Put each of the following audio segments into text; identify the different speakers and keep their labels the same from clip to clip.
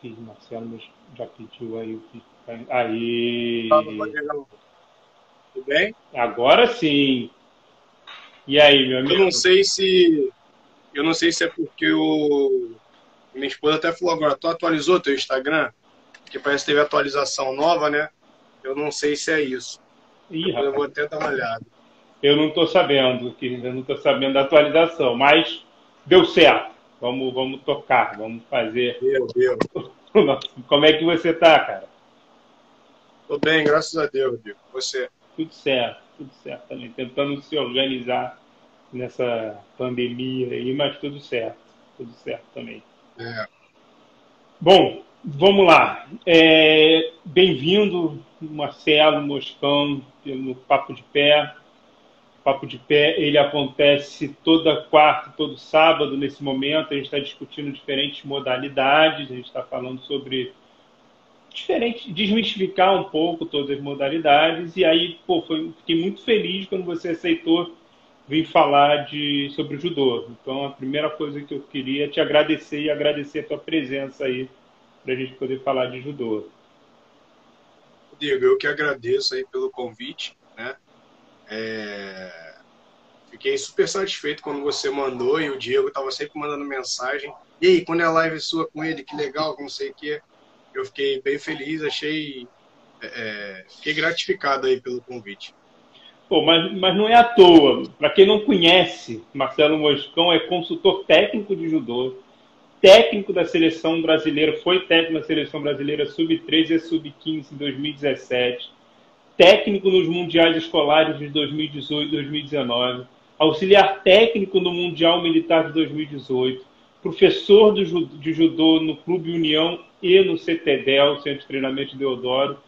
Speaker 1: que o Marcelo já pediu aí. Aí.
Speaker 2: Tudo bem?
Speaker 1: Agora sim. E aí, meu amigo?
Speaker 2: Eu não sei se. Eu não sei se é porque o. Minha esposa até falou agora, tu atualizou teu Instagram? Porque parece que teve atualização nova, né? Eu não sei se é isso.
Speaker 1: Ih,
Speaker 2: eu vou até dar uma olhada.
Speaker 1: Eu não estou sabendo, querida, não estou sabendo da atualização, mas deu certo. Vamos, vamos tocar, vamos fazer.
Speaker 2: Meu Deus.
Speaker 1: Como é que você tá, cara?
Speaker 2: Tô bem, graças a Deus, Diego. Você?
Speaker 1: Tudo certo, tudo certo também. Tentando se organizar nessa pandemia aí, mas tudo certo. Tudo certo também.
Speaker 2: É.
Speaker 1: Bom, vamos lá. É, Bem-vindo, Marcelo Moscão, no Papo de Pé. Papo de Pé, ele acontece toda quarta, todo sábado, nesse momento. A gente está discutindo diferentes modalidades, a gente está falando sobre diferente, desmistificar um pouco todas as modalidades. E aí, pô, foi, fiquei muito feliz quando você aceitou vir falar de, sobre o judô. Então, a primeira coisa que eu queria é te agradecer e agradecer a tua presença aí para a gente poder falar de judô.
Speaker 2: Diego, eu que agradeço aí pelo convite, né? É... Fiquei super satisfeito quando você mandou e o Diego estava sempre mandando mensagem. E aí, quando é a live sua com ele, que legal, não sei o que. Eu fiquei bem feliz, achei. É, é, fiquei gratificado aí pelo convite.
Speaker 1: Pô, mas, mas não é à toa. Para quem não conhece, Marcelo Moscão é consultor técnico de judô, técnico da seleção brasileira, foi técnico da seleção brasileira sub-13 e sub-15 em 2017, técnico nos mundiais escolares de 2018 e 2019, auxiliar técnico no Mundial Militar de 2018, professor de judô no Clube União e no CTDEL, Centro de Treinamento de Deodoro,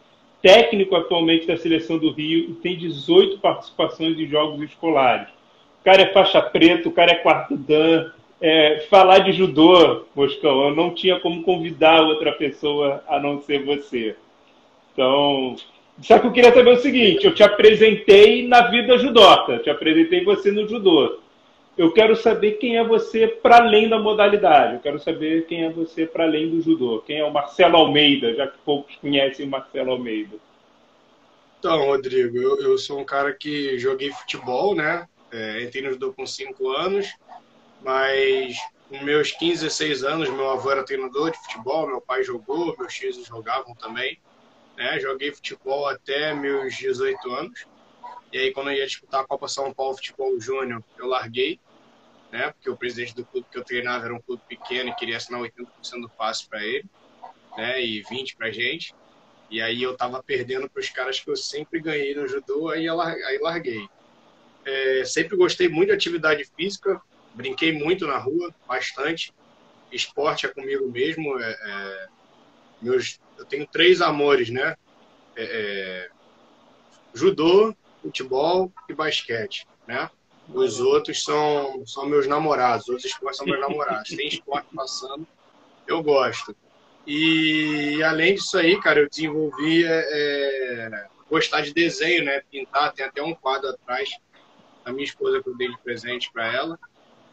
Speaker 1: técnico atualmente da seleção do Rio e tem 18 participações em jogos escolares. O cara é faixa preta, o cara é quarto dan, é, falar de judô, Moscão, eu não tinha como convidar outra pessoa a não ser você. Então, só que eu queria saber o seguinte: eu te apresentei na vida judoca, te apresentei você no judô. Eu quero saber quem é você para além da modalidade. Eu quero saber quem é você para além do judô. Quem é o Marcelo Almeida, já que poucos conhecem o Marcelo Almeida.
Speaker 2: Então, Rodrigo, eu, eu sou um cara que joguei futebol, né? É, entrei no judô com 5 anos mas com meus 15, 16 anos, meu avô era treinador de futebol, meu pai jogou, meus tios jogavam também. Né? Joguei futebol até meus 18 anos. E aí, quando eu ia disputar a Copa São Paulo Futebol Júnior, eu larguei, né? Porque o presidente do clube que eu treinava era um clube pequeno e queria assinar 80% do passe para ele, né? E 20% para gente. E aí eu tava perdendo para os caras que eu sempre ganhei no judô, aí, aí larguei. É, sempre gostei muito de atividade física, brinquei muito na rua, bastante. Esporte é comigo mesmo. É, é, meus, eu tenho três amores, né? É, é judô, futebol e basquete, né? Os outros são, são meus namorados, os outros esportes são meus namorados. Tem esporte passando, eu gosto. E além disso aí, cara, eu desenvolvi é, é, gostar de desenho, né? Pintar, tem até um quadro atrás da minha esposa que eu dei de presente para ela.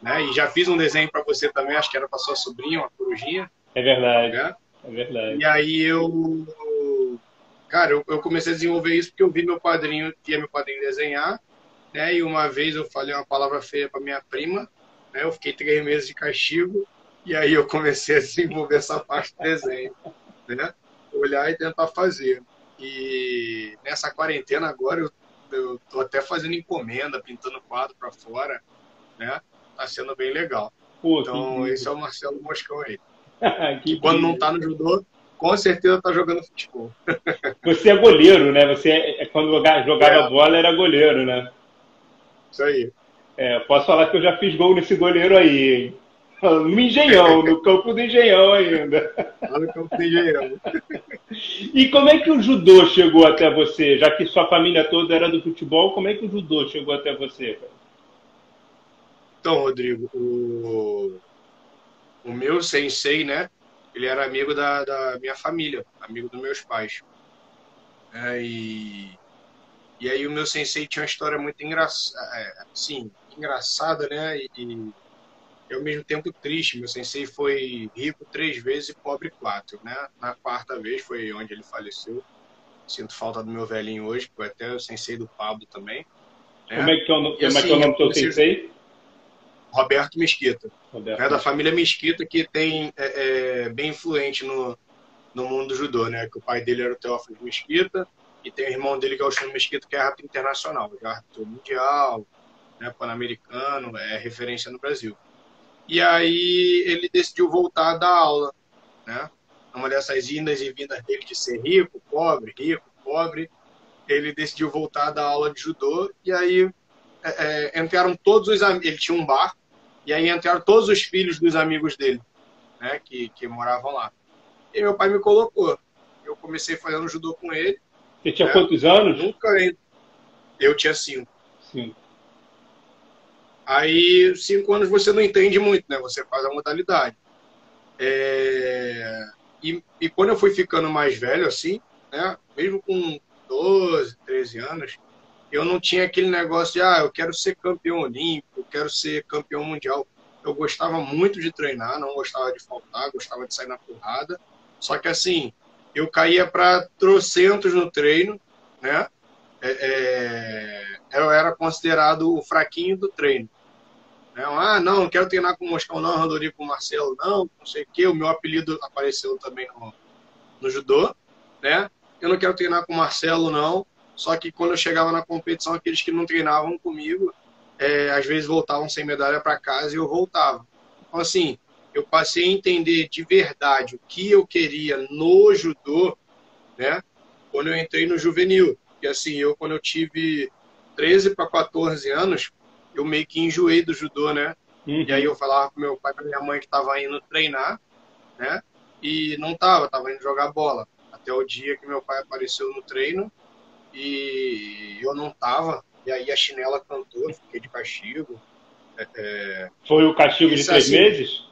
Speaker 2: Né? E já fiz um desenho para você também, acho que era para sua sobrinha, uma corujinha.
Speaker 1: É verdade. Né? É verdade.
Speaker 2: E aí eu. Cara, eu, eu, comecei a desenvolver isso porque eu vi meu padrinho, via meu padrinho desenhar, né? E uma vez eu falei uma palavra feia para minha prima, né? Eu fiquei três meses de castigo, e aí eu comecei a desenvolver essa parte do desenho, né? Olhar e tentar fazer. E nessa quarentena agora eu, eu tô até fazendo encomenda, pintando quadro para fora, né? tá sendo bem legal. Pô, então, esse é o Marcelo Moscão aí. que quando não tá no judô, com certeza tá jogando futebol.
Speaker 1: Você é goleiro, né? Você, é, é quando jogava é. bola, era goleiro, né?
Speaker 2: Isso aí.
Speaker 1: É, posso falar que eu já fiz gol nesse goleiro aí, hein? No Engenhão, no campo do Engenhão ainda.
Speaker 2: no campo do Engenhão.
Speaker 1: E como é que o judô chegou até você? Já que sua família toda era do futebol, como é que o judô chegou até você, cara?
Speaker 2: Então, Rodrigo, o, o meu sensei, né? Ele era amigo da, da minha família, amigo dos meus pais. É, e, e aí o meu sensei tinha uma história muito engraçada, é, assim, engraçada, né? E, e ao mesmo tempo triste. Meu sensei foi rico três vezes e pobre quatro, né? Na quarta vez foi onde ele faleceu. Sinto falta do meu velhinho hoje, que foi até o sensei do Pablo também.
Speaker 1: Né? Como é que é o, como assim, é que é o nome do seu sensei?
Speaker 2: Roberto Mesquita. Roberto. Né? Da família Mesquita, que tem é, é, bem influente no, no mundo do judô, né? Que o pai dele era o Teófilo Mesquita e tem o irmão dele que é o Chino Mesquita, que é árbitro internacional, já árbitro mundial, né, pan-americano, é referência no Brasil. E aí ele decidiu voltar a dar aula, né? Uma dessas indas e vindas dele de ser rico, pobre, rico, pobre, ele decidiu voltar a dar aula de judô e aí é, é entraram todos os amigos. Ele tinha um bar e aí entraram todos os filhos dos amigos dele, né? Que, que moravam lá. E meu pai me colocou. Eu comecei fazendo judô com ele.
Speaker 1: Você tinha né? quantos anos?
Speaker 2: Nunca. Eu tinha cinco. Sim. Aí, cinco anos você não entende muito, né? Você faz a modalidade. É... E, e quando eu fui ficando mais velho, assim, né? Mesmo com 12, 13 anos, eu não tinha aquele negócio de, ah, eu quero ser campeão olímpico, eu quero ser campeão mundial. Eu gostava muito de treinar, não gostava de faltar, gostava de sair na porrada. Só que, assim, eu caía para trocentos no treino, né? É, é, eu era considerado o fraquinho do treino. Né? Ah, não, não quero treinar com o Moscão, não, Rodrigo com o Marcelo, não, não sei o quê. O meu apelido apareceu também no, no judô, né? Eu não quero treinar com o Marcelo, não. Só que quando eu chegava na competição, aqueles que não treinavam comigo, é, às vezes voltavam sem medalha para casa e eu voltava. Então, assim, eu passei a entender de verdade o que eu queria no judô, né? Quando eu entrei no juvenil. E assim, eu quando eu tive 13 para 14 anos, eu meio que enjoei do judô, né? Uhum. E aí eu falava com meu pai e minha mãe que estava indo treinar, né? E não tava, tava indo jogar bola. Até o dia que meu pai apareceu no treino e eu não tava. E aí a chinela cantou, fiquei de castigo.
Speaker 1: É... é foi o castigo de três assim... meses?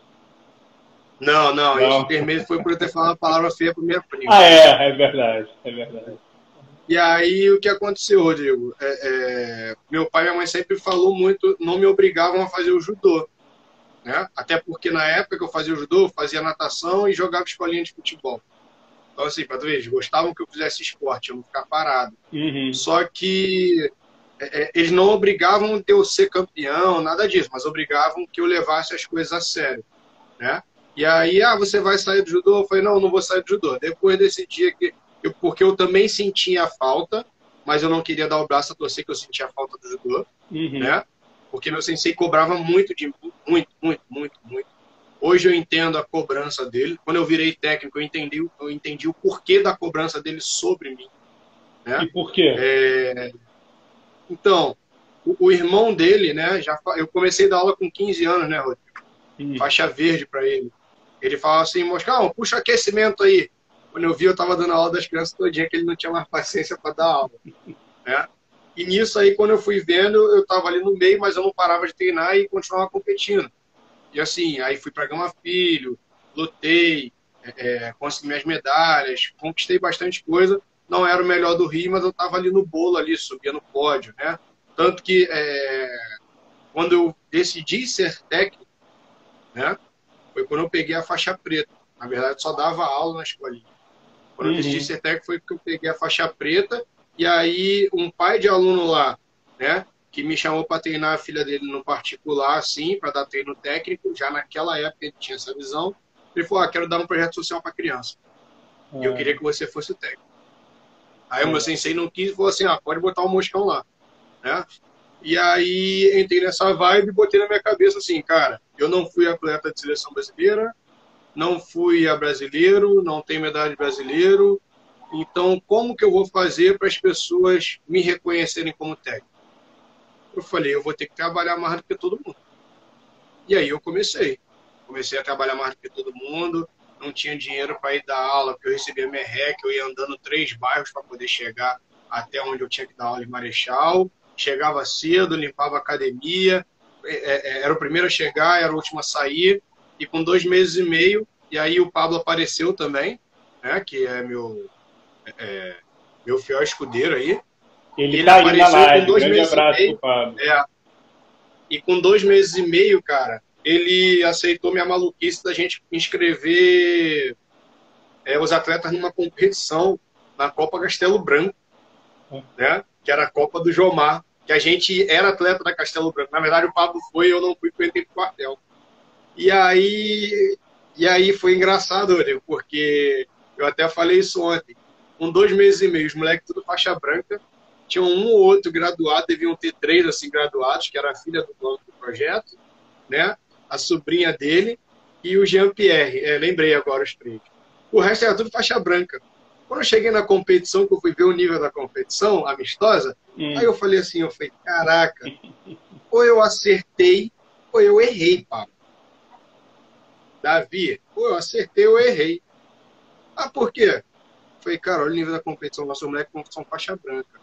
Speaker 2: Não, não, não. esse três meses foi por eu ter falado a palavra feia para minha prima.
Speaker 1: Ah, é, é verdade, é verdade.
Speaker 2: E aí o que aconteceu, Rodrigo? É, é, meu pai e minha mãe sempre falou muito, não me obrigavam a fazer o judô. Né? Até porque na época que eu fazia o judô, eu fazia natação e jogava escolinha de futebol. Então, assim, para tu ver, eles gostavam que eu fizesse esporte, eu não ficar parado. Uhum. Só que é, é eles não obrigavam eu ser campeão, nada disso, mas obrigavam que eu levasse as coisas a sério. Né? E aí, ah, você vai sair do judô? Eu falei, não, não vou sair do judô. Depois desse dia que eu, porque eu também sentia a falta, mas eu não queria dar o braço a torcer que eu sentia a falta do judô, uhum. né? Porque meu sensei cobrava muito de muito, muito, muito, muito. Hoje eu entendo a cobrança dele. Quando eu virei técnico, eu entendi, eu entendi o porquê da cobrança dele sobre mim. Né?
Speaker 1: E por quê?
Speaker 2: É... Então, o, o, irmão dele, né? Já eu comecei a dar aula com 15 anos, né, Rodrigo? Uhum. Faixa verde para ele. Ele falava assim, Moscão, puxa aquecimento aí. Quando eu vi, eu estava dando aula das crianças todo dia, que ele não tinha mais paciência para dar aula. Né? E nisso aí, quando eu fui vendo, eu estava ali no meio, mas eu não parava de treinar e continuava competindo. E assim, aí fui para Gama Filho, lutei, é, é, consegui minhas medalhas, conquistei bastante coisa. Não era o melhor do Rio, mas eu estava ali no bolo, ali, subia no pódio, né? Tanto que é, quando eu decidi ser técnico, né? Foi quando eu peguei a faixa preta. Na verdade, só dava aula na escolinha. Quando uhum. eu decidi ser técnico foi porque eu peguei a faixa preta e aí um pai de aluno lá, né, que me chamou para treinar a filha dele no particular, assim, para dar treino técnico, já naquela época ele tinha essa visão. Ele falou: ah, quero dar um projeto social para criança. E eu é. queria que você fosse o técnico. Aí o meu sensei não quis e falou assim: ah, pode botar o um moscão lá. Né? E aí entrei nessa vibe e botei na minha cabeça assim, cara, eu não fui atleta de seleção brasileira, não fui a brasileiro, não tenho medalha de brasileiro. Então, como que eu vou fazer para as pessoas me reconhecerem como técnico? Eu falei, eu vou ter que trabalhar mais do que todo mundo. E aí eu comecei. Comecei a trabalhar mais do que todo mundo. Não tinha dinheiro para ir dar aula, porque eu recebia merreca, eu ia andando três bairros para poder chegar até onde eu tinha que dar aula de Marechal. Chegava cedo, limpava a academia, é, é, era o primeiro a chegar, era o último a sair e com dois meses e meio, e aí o Pablo apareceu também, né, que é meu, é, meu fiel escudeiro aí.
Speaker 1: Ele, ele tá apareceu live, com dois meses e meio.
Speaker 2: É, e com dois meses e meio, cara, ele aceitou minha maluquice da gente inscrever é, os atletas numa competição na Copa Castelo Branco, né? Que era a Copa do Jomar, que a gente era atleta da Castelo Branco. Na verdade, o Pablo foi, eu não fui, porque eu entrei pro quartel. E aí, e aí foi engraçado, porque eu até falei isso ontem. Com dois meses e meio, os moleques tudo faixa branca, tinham um ou outro graduado, deviam ter três assim graduados, que era a filha do dono do projeto, né? A sobrinha dele e o Jean Pierre. É, lembrei agora os três. O resto era tudo faixa branca. Quando eu cheguei na competição, que eu fui ver o nível da competição amistosa, hum. aí eu falei assim, eu falei, caraca, ou eu acertei ou eu errei, Pablo. Davi, pô, eu acertei, eu errei. Ah, por quê? Falei, cara, olha o nível da competição, nosso moleque são faixa branca.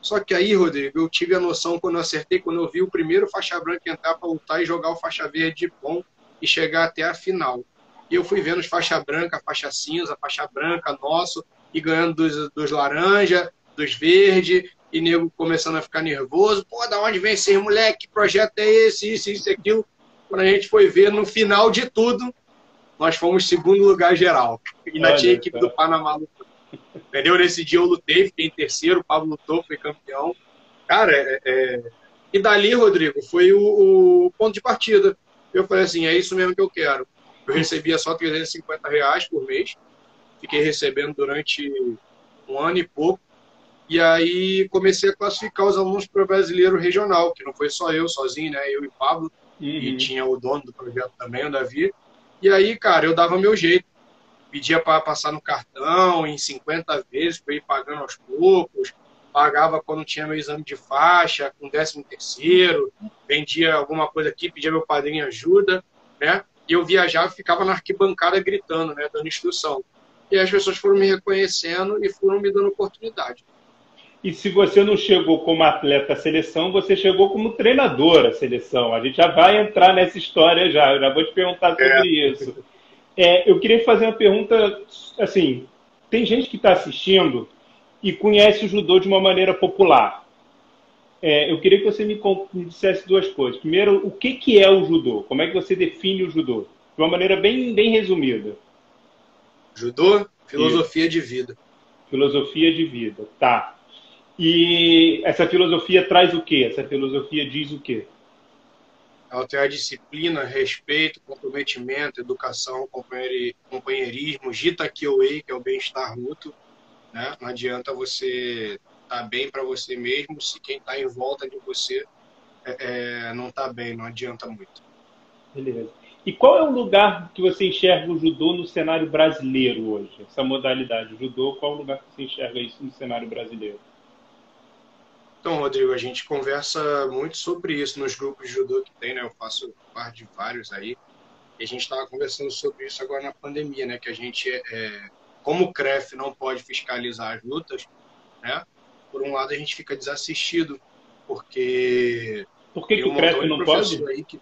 Speaker 2: Só que aí, Rodrigo, eu tive a noção quando eu acertei, quando eu vi o primeiro faixa branca entrar para lutar e jogar o faixa verde bom e chegar até a final. E eu fui vendo os faixa branca, faixa cinza, faixa branca, nosso, e ganhando dos, dos laranja, dos verde, e nego começando a ficar nervoso. Pô, da onde vem esse moleque? Que projeto é esse? Isso, isso, aquilo. Quando a gente foi ver, no final de tudo, nós fomos segundo lugar geral. E ainda tinha a equipe do Panamá lutando. Entendeu? Nesse dia eu lutei, fiquei em terceiro, o Pablo lutou, foi campeão. Cara, é, é... e dali, Rodrigo, foi o, o, ponto de partida. Eu falei assim, é isso mesmo que eu quero. Eu recebia só 350 reais por mês, fiquei recebendo durante um ano e pouco. E aí comecei a classificar os alunos para o brasileiro regional, que não foi só eu sozinho, né? Eu e Pablo. Uhum. E tinha o dono do projeto também, o Davi. E aí, cara, eu dava meu jeito. Pedia para passar no cartão em 50 vezes, para ir pagando aos poucos. Pagava quando tinha meu exame de faixa, com 13 terceiro. Vendia alguma coisa aqui, pedia meu padrinho ajuda, né? E eu viajava e ficava na arquibancada gritando, né? Dando instrução. E as pessoas foram me reconhecendo e foram me dando oportunidade.
Speaker 1: E se você não chegou como atleta à seleção, você chegou como treinador à seleção. A gente já vai entrar nessa história já. Eu já vou te perguntar sobre é. isso. É, eu queria fazer uma pergunta, assim, tem gente que está assistindo e conhece o judô de uma maneira popular. É, eu queria que você me, me, dissesse duas coisas. Primeiro, o que, que é o judô? Como é que você define o judô? De uma maneira bem, bem resumida.
Speaker 2: Judô, filosofia Isso. de vida.
Speaker 1: Filosofia de vida, tá. E essa filosofia traz o quê? Essa filosofia diz o quê?
Speaker 2: Ela tem a disciplina, respeito, comprometimento, educação, companheirismo, Gita Kyoei, que é o bem-estar mútuo. Né? Não adianta você estar tá bem para você mesmo se quem está em volta de você é, é, não está bem, não adianta muito.
Speaker 1: Beleza. E qual é o lugar que você enxerga o judô no cenário brasileiro hoje? Essa modalidade, judô, qual é o lugar que você enxerga isso no cenário brasileiro?
Speaker 2: Então, Rodrigo, a gente conversa muito sobre isso nos grupos de judô que tem, né? Eu faço parte de vários aí. E a gente estava conversando sobre isso agora na pandemia, né? Que a gente, é, como o CREF não pode fiscalizar as lutas, né? Por um lado, a gente fica desassistido, porque...
Speaker 1: Por que, que o CREF não pode? Aí que,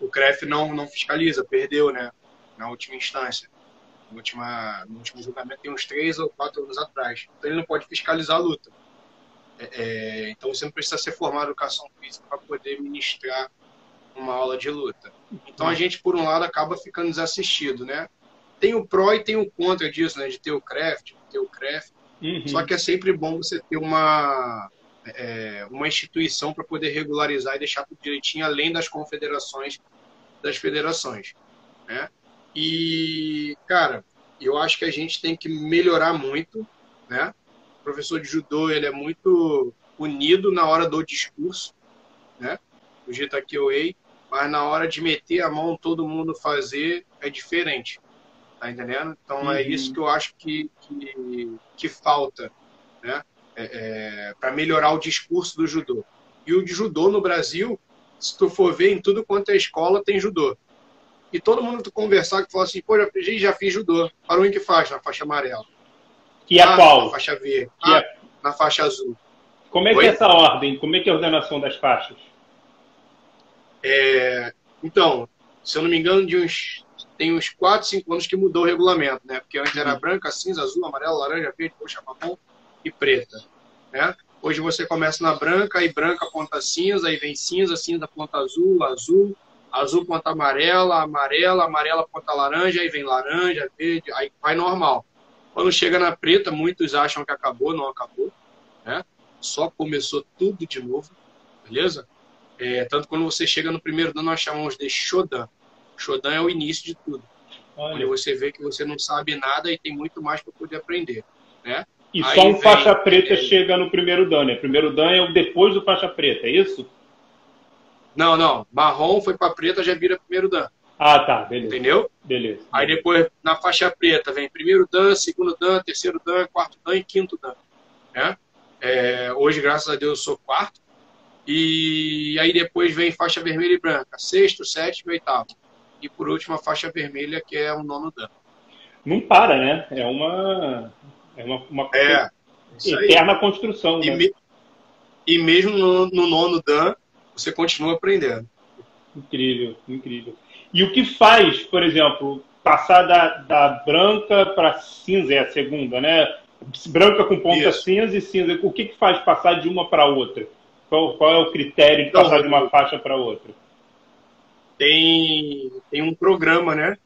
Speaker 2: o CREF não, não fiscaliza, perdeu, né? Na última instância. No, última, no último julgamento, tem uns três ou quatro anos atrás. Então, ele não pode fiscalizar a luta. É, é, então você não precisa ser formado em educação física para poder ministrar uma aula de luta. Então a gente, por um lado, acaba ficando desassistido, né? Tem o pró e tem o contra disso, né? De ter o craft, de ter o craft. Uhum. Só que é sempre bom você ter uma, é, uma instituição para poder regularizar e deixar tudo direitinho, além das confederações, das federações, né? E, cara, eu acho que a gente tem que melhorar muito, né? Professor de judô ele é muito unido na hora do discurso, né? O Kyoei, mas na hora de meter a mão, todo mundo fazer é diferente, tá entendendo? Então é uhum. é isso que eu acho que, que, que falta, né? É, é, para melhorar o discurso do judô. E o de judô no Brasil, se tu for ver em tudo quanto é escola, tem judô. E todo mundo tu conversar que fala assim, pô, já, já fiz judô. Para o que faz na faixa amarela.
Speaker 1: Que é ah,
Speaker 2: qual? Na faixa verde. Ah, é... Na faixa azul.
Speaker 1: Como é que é essa ordem? Como é que é a ordenação das faixas?
Speaker 2: É... Então, se eu não me engano, de uns tem uns 4, 5 anos que mudou o regulamento, né? Porque antes era branca, cinza, azul, amarelo, laranja, verde, roxa, marrom e preta, né? Hoje você começa na branca, aí branca ponta cinza, aí vem cinza, cinza ponta azul, azul, azul ponta amarela, amarela, amarela ponta laranja, aí vem laranja, verde, aí vai normal. Quando chega na preta, muitos acham que acabou, não acabou, né? Só começou tudo de novo, beleza? É, tanto quando você chega no primeiro dano, nós chamamos de Shodan. Shodan é o início de tudo. Olha. Onde você vê que você não sabe nada e tem muito mais para poder aprender, né?
Speaker 1: E Aí só um vem, faixa preta é... chega no primeiro dano. O primeiro dano é o depois do faixa preta, é isso?
Speaker 2: Não, não. Marrom foi para preta, já vira primeiro dan.
Speaker 1: Ah, tá. Beleza.
Speaker 2: Entendeu?
Speaker 1: Beleza.
Speaker 2: Aí depois, na faixa preta, vem primeiro dan, segundo dan, terceiro dan, quarto dan e quinto dan. Né? É, hoje, graças a Deus, eu sou quarto. E aí depois vem faixa vermelha e branca. Sexto, sétimo e oitavo. E por último, a faixa vermelha, que é o nono dan.
Speaker 1: Não para, né? É uma... É uma, uma
Speaker 2: é,
Speaker 1: eterna construção.
Speaker 2: E,
Speaker 1: né?
Speaker 2: me... e mesmo no, no nono dan, você continua aprendendo.
Speaker 1: Incrível, incrível. E o que faz, por exemplo, passar da, da branca para cinza é a segunda, né? Branca com ponta Isso. cinza e cinza. O que, que faz passar de uma para outra? Qual, qual, é o critério de então, passar de uma faixa para outra?
Speaker 2: Tem, tem um programa, né?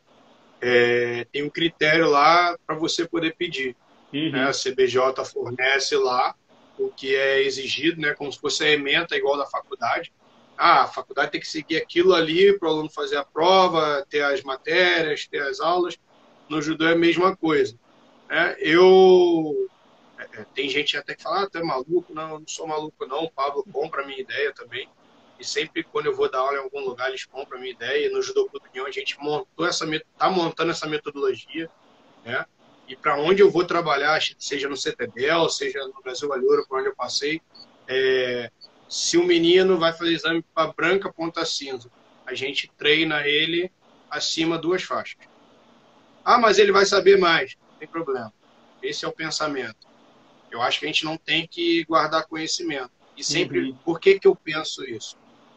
Speaker 2: É, tem um critério lá para você poder pedir. Uhum. Né? A CBJ fornece lá o que é exigido, né? Como se fosse a ementa igual da faculdade. Ah, a faculdade tem que seguir aquilo ali para o aluno fazer a prova, ter as matérias, ter as aulas. No judô é a mesma coisa. Né? Eu é, é, tem gente até que fala, ah, tu é maluco? Não, não sou maluco não. O Pablo compra a minha ideia também. E sempre quando eu vou dar aula em algum lugar, eles compram a minha ideia. E no Judô Clube União a gente montou essa, tá montando essa metodologia, né? e para onde eu vou trabalhar, seja no CTBEL, seja no Brasil Valor, por onde eu passei, é, se o menino vai fazer exame para branca ponta cinza, a gente treina ele acima duas faixas. Ah, mas ele vai saber mais. Não tem problema. Esse é o pensamento. Eu acho que a gente não tem que guardar conhecimento. E sempre, uhum. por que, que eu penso isso?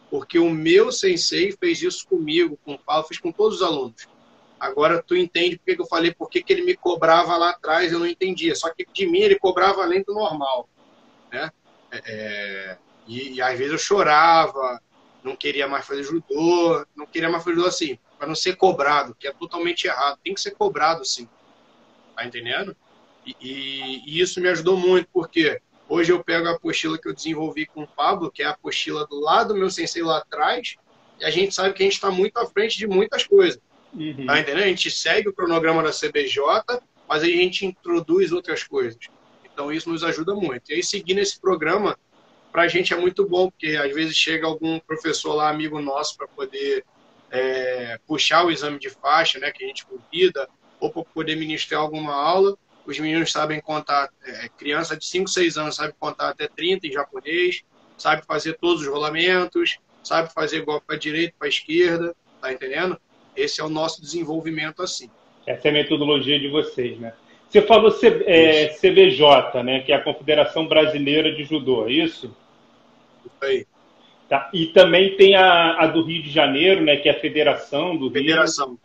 Speaker 2: Porque o meu sensei fez isso comigo, com o Paulo, fez com todos os alunos. Agora tu entende porque que eu falei, por que ele me cobrava lá atrás, eu não entendia. Só que de mim ele cobrava além do normal. Né? É, é, e, e, às vezes eu chorava, não queria mais fazer judô, não queria mais fazer judô assim, para não ser cobrado, que é totalmente errado. Tem que ser cobrado sim. Tá entendendo? E, e, e isso me ajudou muito, porque hoje eu pego a apostila que eu desenvolvi com o Pablo, que é a apostila do lado do meu sensei lá atrás, e a gente sabe que a gente está muito à frente de muitas coisas. Uhum. Tá entendendo? A gente segue o cronograma da CBJ, mas a gente introduz outras coisas. Então isso nos ajuda muito. E aí seguindo esse programa, para a gente é muito bom, porque às vezes chega algum professor lá, amigo nosso, para poder é, puxar o exame de faixa, né, que a gente convida, ou para poder ministrar alguma aula. Os meninos sabem contar, é, criança de 5, 6 anos sabe contar até 30 em japonês, sabe fazer todos os rolamentos, sabe fazer golpe para direita, para esquerda, tá entendendo? Esse é o nosso desenvolvimento assim.
Speaker 1: Essa é a metodologia de vocês, né? Você falou C, é, CBJ, né? Que é a Confederação Brasileira de Judô, é isso?
Speaker 2: Aí.
Speaker 1: Tá. E também tem a, a, do Rio de Janeiro, né? Que é a Federação do
Speaker 2: Federação.
Speaker 1: Rio.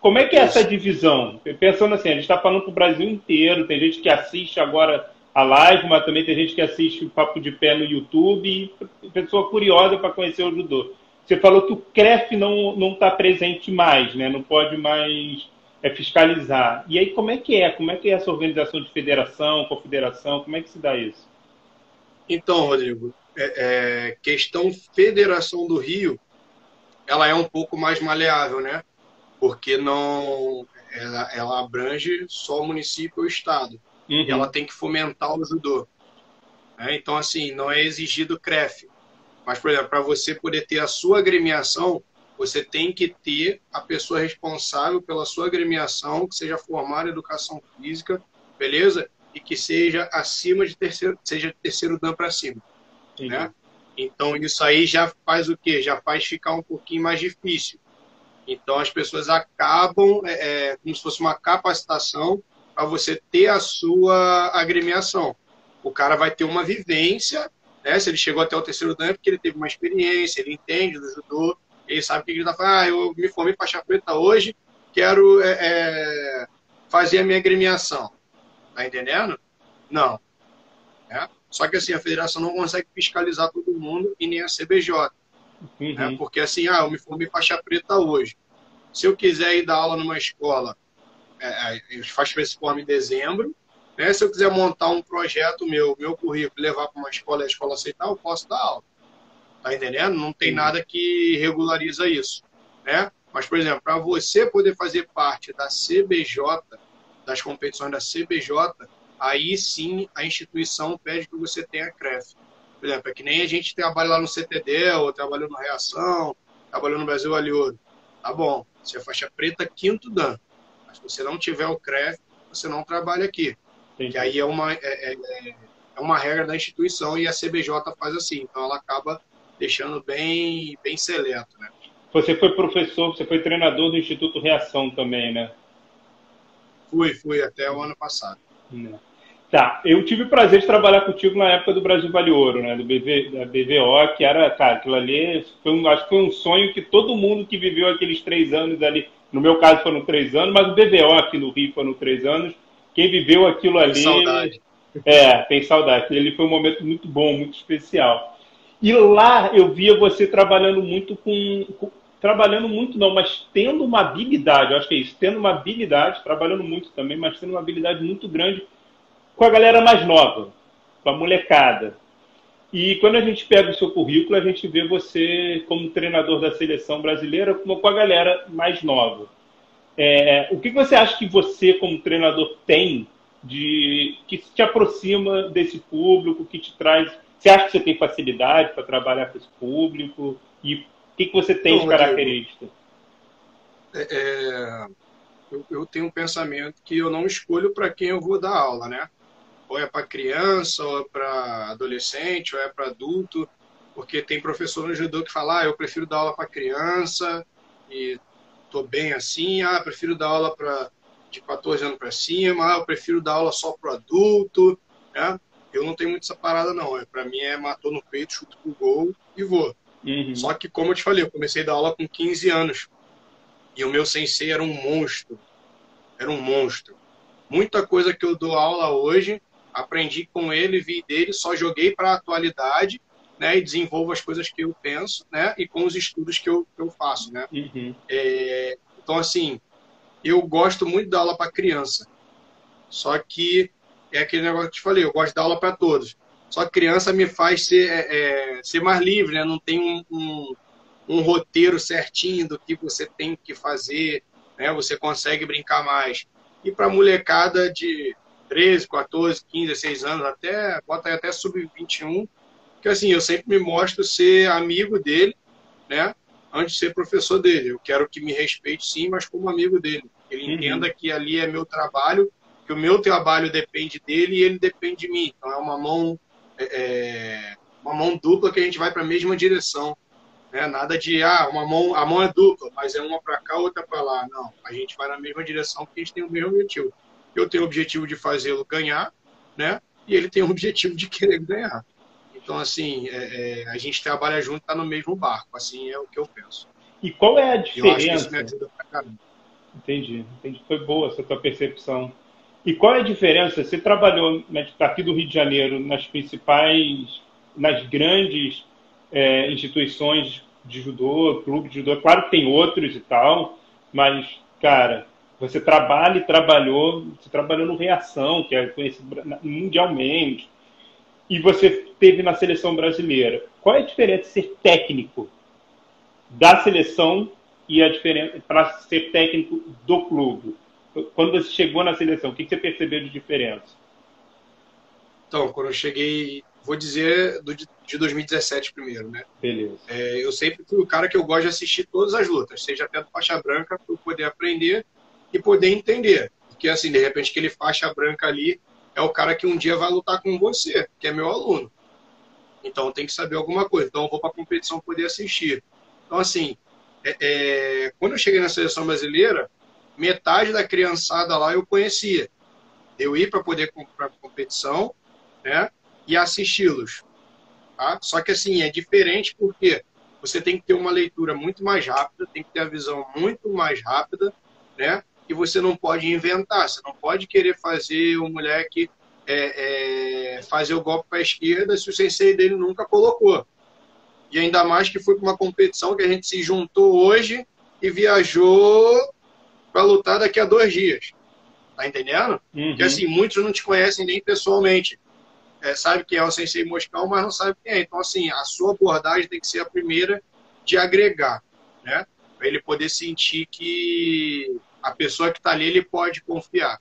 Speaker 1: Como é que é isso. essa divisão? Pensando assim, a gente está falando para o Brasil inteiro, tem gente que assiste agora a live, mas também tem gente que assiste o Papo de Pé no YouTube e pessoa curiosa para conhecer o judô. Você falou que o CREF não está presente mais, né? não pode mais é, fiscalizar. E aí, como é que é? Como é que é essa organização de federação, confederação? Como é que se dá isso?
Speaker 2: Então, Rodrigo, é, é, questão Federação do Rio, ela é um pouco mais maleável, né? Porque não, ela, ela abrange só o município ou o estado. Uhum. E ela tem que fomentar o judô. Né? Então, assim, não é exigido CREF. Mas, por exemplo, para você poder ter a sua agremiação, você tem que ter a pessoa responsável pela sua agremiação, que seja formada em educação física, beleza? E que seja acima de terceiro, seja de terceiro dan para cima, né? Então, isso aí já faz o quê? Já faz ficar um pouquinho mais difícil. Então, as pessoas acabam, é, é como se fosse uma capacitação para você ter a sua agremiação. O cara vai ter uma vivência né? Se ele chegou até o terceiro dan, é porque ele teve uma experiência, ele entende do judô, ele sabe o que ele está falando. Ah, eu me formei faixa preta hoje, quero é, é, fazer a minha agremiação. Tá entendendo? Não. É? Só que assim, a federação não consegue fiscalizar todo mundo e nem a CBJ. Uhum. Né? Porque assim, ah, eu me formei faixa preta hoje. Se eu quiser ir dar aula numa escola, é, é faixa preta se forma em dezembro, né? se eu quiser montar um projeto meu, meu currículo, levar para uma escola e a escola aceitar, eu posso dar aula. Tá entendendo? Não tem nada que regulariza isso. Né? Mas, por exemplo, para você poder fazer parte da CBJ, das competições da CBJ, aí sim a instituição pede que você tenha CREF. Por exemplo, é que nem a gente trabalha lá no CTD, ou trabalhou no Reação, trabalhou no Brasil Aliouro. Tá bom, você é faixa preta, quinto dan. Mas se você não tiver o CREF, você não trabalha aqui. Que aí é uma, é, é, é, uma regra da instituição e a CBJ faz assim. Então ela acaba deixando bem, bem seleto, né?
Speaker 1: Você foi professor, você foi treinador do Instituto Reação também, né?
Speaker 2: Fui, fui até o ano passado.
Speaker 1: Não. Tá, eu tive o prazer de trabalhar contigo na época do Brasil Vale Ouro, né? Do BV, da BVO, que era, cara, aquilo ali foi um, acho que foi um sonho que todo mundo que viveu aqueles três anos ali, no meu caso foram três anos, mas o BVO aqui no Rio foram três anos. Quem viveu aquilo ali. Tem
Speaker 2: saudade.
Speaker 1: É, tem saudade. Ele foi um momento muito bom, muito especial. E lá eu via você trabalhando muito com, com trabalhando muito não, mas tendo uma habilidade, eu acho que é isso, tendo uma habilidade, trabalhando muito também, mas tendo uma habilidade muito grande com a galera mais nova, com a molecada. E quando a gente pega o seu currículo, a gente vê você como treinador da seleção brasileira como com a galera mais nova. É, o que você acha que você, como treinador, tem de que te aproxima desse público, que te traz. Você acha que você tem facilidade para trabalhar com esse público? E o que, que você tem de característica?
Speaker 2: É, é, eu, eu tenho um pensamento que eu não escolho para quem eu vou dar aula, né? Ou é para criança, ou é para adolescente, ou é para adulto, porque tem professor no judô que fala, ah, eu prefiro dar aula para criança e tô bem assim, ah, prefiro dar aula para de 14 anos para cima, ah, eu prefiro dar aula só para adulto, né? Eu não tenho muito essa parada não, é para mim é matou no peito, chuto pro gol e vou. Uhum. Só que como eu te falei, eu comecei a dar aula com 15 anos. E o meu sensei era um monstro. Era um monstro. Muita coisa que eu dou aula hoje, aprendi com ele, vi dele, só joguei para a atualidade, né, e desenvolvo as coisas que eu penso, né, e com os estudos que eu, que eu faço, né. Uhum. É, então, assim, eu gosto muito da aula para criança, só que é aquele negócio que eu te falei, eu gosto dar aula para todos. Só que criança me faz ser, é, é, ser mais livre, né, não tem um, um, um roteiro certinho do que você tem que fazer, né, você consegue brincar mais. E para molecada de 13, 14, 15, 16 anos, até, bota aí até sub-21, que assim, eu sempre me mostro ser amigo dele, né? Antes de ser professor dele. Eu quero que me respeite sim, mas como amigo dele. Ele uhum. entenda que ali é meu trabalho, que o meu trabalho depende dele e ele depende de mim. Então é uma mão, é, é uma mão dupla que a gente vai para a mesma direção. Né? Nada de, ah, uma mão, a mão é dupla, mas é uma para cá, outra para lá. Não, a gente vai na mesma direção porque a gente tem o mesmo objetivo. Eu tenho o objetivo de fazê-lo ganhar, né? E ele tem o objetivo de querer ganhar. Então, assim, é, é, a gente trabalha junto, está no mesmo barco. Assim é o que eu penso.
Speaker 1: E qual é a diferença? Entendi, entendi. Foi boa essa tua percepção. E qual é a diferença? Você trabalhou né, aqui do Rio de Janeiro nas principais, nas grandes é, instituições de judô, clube de judô. Claro que tem outros e tal, mas, cara, você trabalha e trabalhou, você trabalhou no Reação, que é conhecido mundialmente, e você teve na seleção brasileira. Qual é a diferença de ser técnico da seleção e a diferença para ser técnico do clube? Quando você chegou na seleção, o que você percebeu de diferença?
Speaker 2: Então, quando eu cheguei, vou dizer do, de 2017 primeiro, né?
Speaker 1: Beleza.
Speaker 2: É, eu sempre fui o cara que eu gosto de assistir todas as lutas, seja até do faixa branca, para poder aprender e poder entender. Porque, assim, de repente, aquele faixa branca ali é o cara que um dia vai lutar com você, que é meu aluno. Então, tem que saber alguma coisa. Então, eu vou para a competição poder assistir. Então, assim, é, é, quando eu cheguei na seleção brasileira, metade da criançada lá eu conhecia. Eu ir para poder a competição, né, e assisti-los. Tá? Só que assim é diferente porque você tem que ter uma leitura muito mais rápida, tem que ter a visão muito mais rápida, né? Que você não pode inventar. Você não pode querer fazer o moleque é, é, fazer o golpe para a esquerda se o sensei dele nunca colocou. E ainda mais que foi para uma competição que a gente se juntou hoje e viajou para lutar daqui a dois dias. Tá entendendo? Uhum. Porque assim, muitos não te conhecem nem pessoalmente. É, sabe quem é o Sensei Moscão, mas não sabe quem é. Então, assim, a sua abordagem tem que ser a primeira de agregar, né? Para ele poder sentir que a pessoa que está ali, ele pode confiar,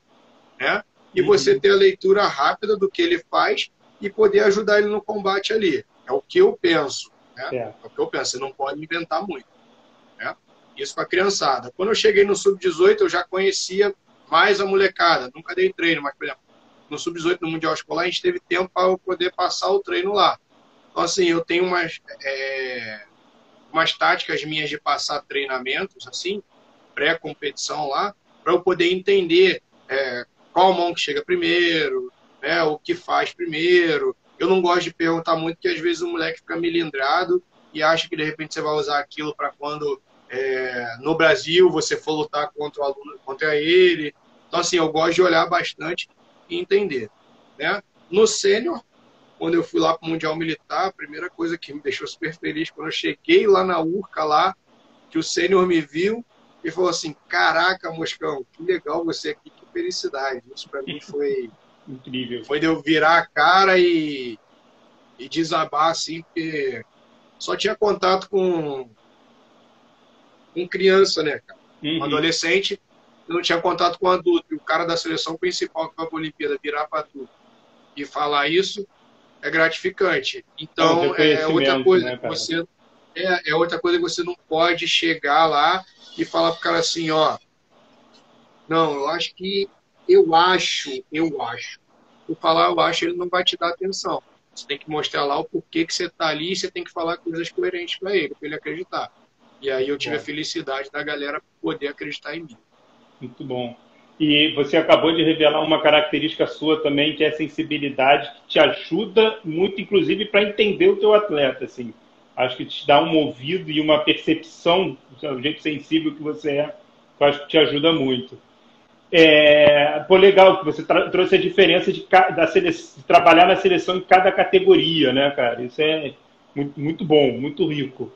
Speaker 2: né? E uhum. você ter a leitura rápida do que ele faz e poder ajudar ele no combate ali. É o que eu penso, né? É, é o que eu penso. Você não pode inventar muito, né? Isso com a criançada. Quando eu cheguei no Sub-18, eu já conhecia mais a molecada. Nunca dei treino, mas, por exemplo, no Sub-18, no Mundial Escolar, a gente teve tempo para poder passar o treino lá. Então, assim, eu tenho umas, é, umas táticas minhas de passar treinamentos, assim, pré-competição lá, para eu poder entender é, qual mão que chega primeiro, né, o que faz primeiro. Eu não gosto de perguntar muito, porque às vezes o moleque fica melindrado e acha que de repente você vai usar aquilo para quando é, no Brasil você for lutar contra o aluno, contra ele. Então, assim, eu gosto de olhar bastante e entender. Né? No sênior, quando eu fui lá para o Mundial Militar, a primeira coisa que me deixou super feliz, quando eu cheguei lá na Urca, lá, que o sênior me viu e falou assim, caraca, Moscão, que legal você aqui, que felicidade. Isso para mim foi... Incrível. Foi de eu virar a cara e, e desabar, assim, porque só tinha contato com, com criança, né, cara? Uhum. Um adolescente, não tinha contato com adulto. E o cara da seleção principal que vai para a Olimpíada virar para tu e falar isso é gratificante. Então, é, outra coisa né, que você é, é, outra coisa que você não pode chegar lá e falar pro cara assim, ó, não, eu acho que eu acho, eu acho. Por falar eu acho, ele não vai te dar atenção. Você tem que mostrar lá o porquê que você tá ali e você tem que falar coisas coerentes para ele, para ele acreditar. E aí eu tive Bom. a felicidade da galera poder acreditar em mim.
Speaker 1: Muito bom. E você acabou de revelar uma característica sua também, que é a sensibilidade, que te ajuda muito, inclusive, para entender o teu atleta. Assim. Acho que te dá um ouvido e uma percepção, o jeito sensível que você é, que eu acho que te ajuda muito. É, pô, legal que você trouxe a diferença de, da de trabalhar na seleção em cada categoria, né, cara? Isso é muito, muito bom, muito rico.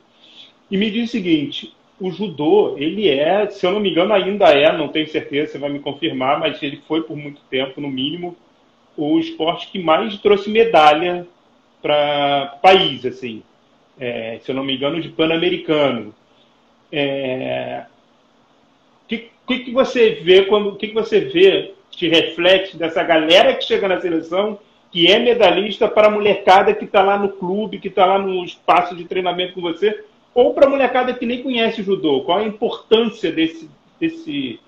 Speaker 1: E me diz o seguinte, o judô, ele é, se eu não me engano, ainda é, não tenho certeza, você vai me confirmar, mas ele foi por muito tempo, no mínimo, o esporte que mais trouxe medalha para o país, assim. É, se eu não me engano, de pan-americano. É, o que, que, que, você vê quando, o que, que você vê te reflete dessa galera que chega na seleção que é medalhista para a molecada que está lá no clube, que está lá no espaço de treinamento com você, ou para a molecada que nem conhece judô? Qual a importância desse, desse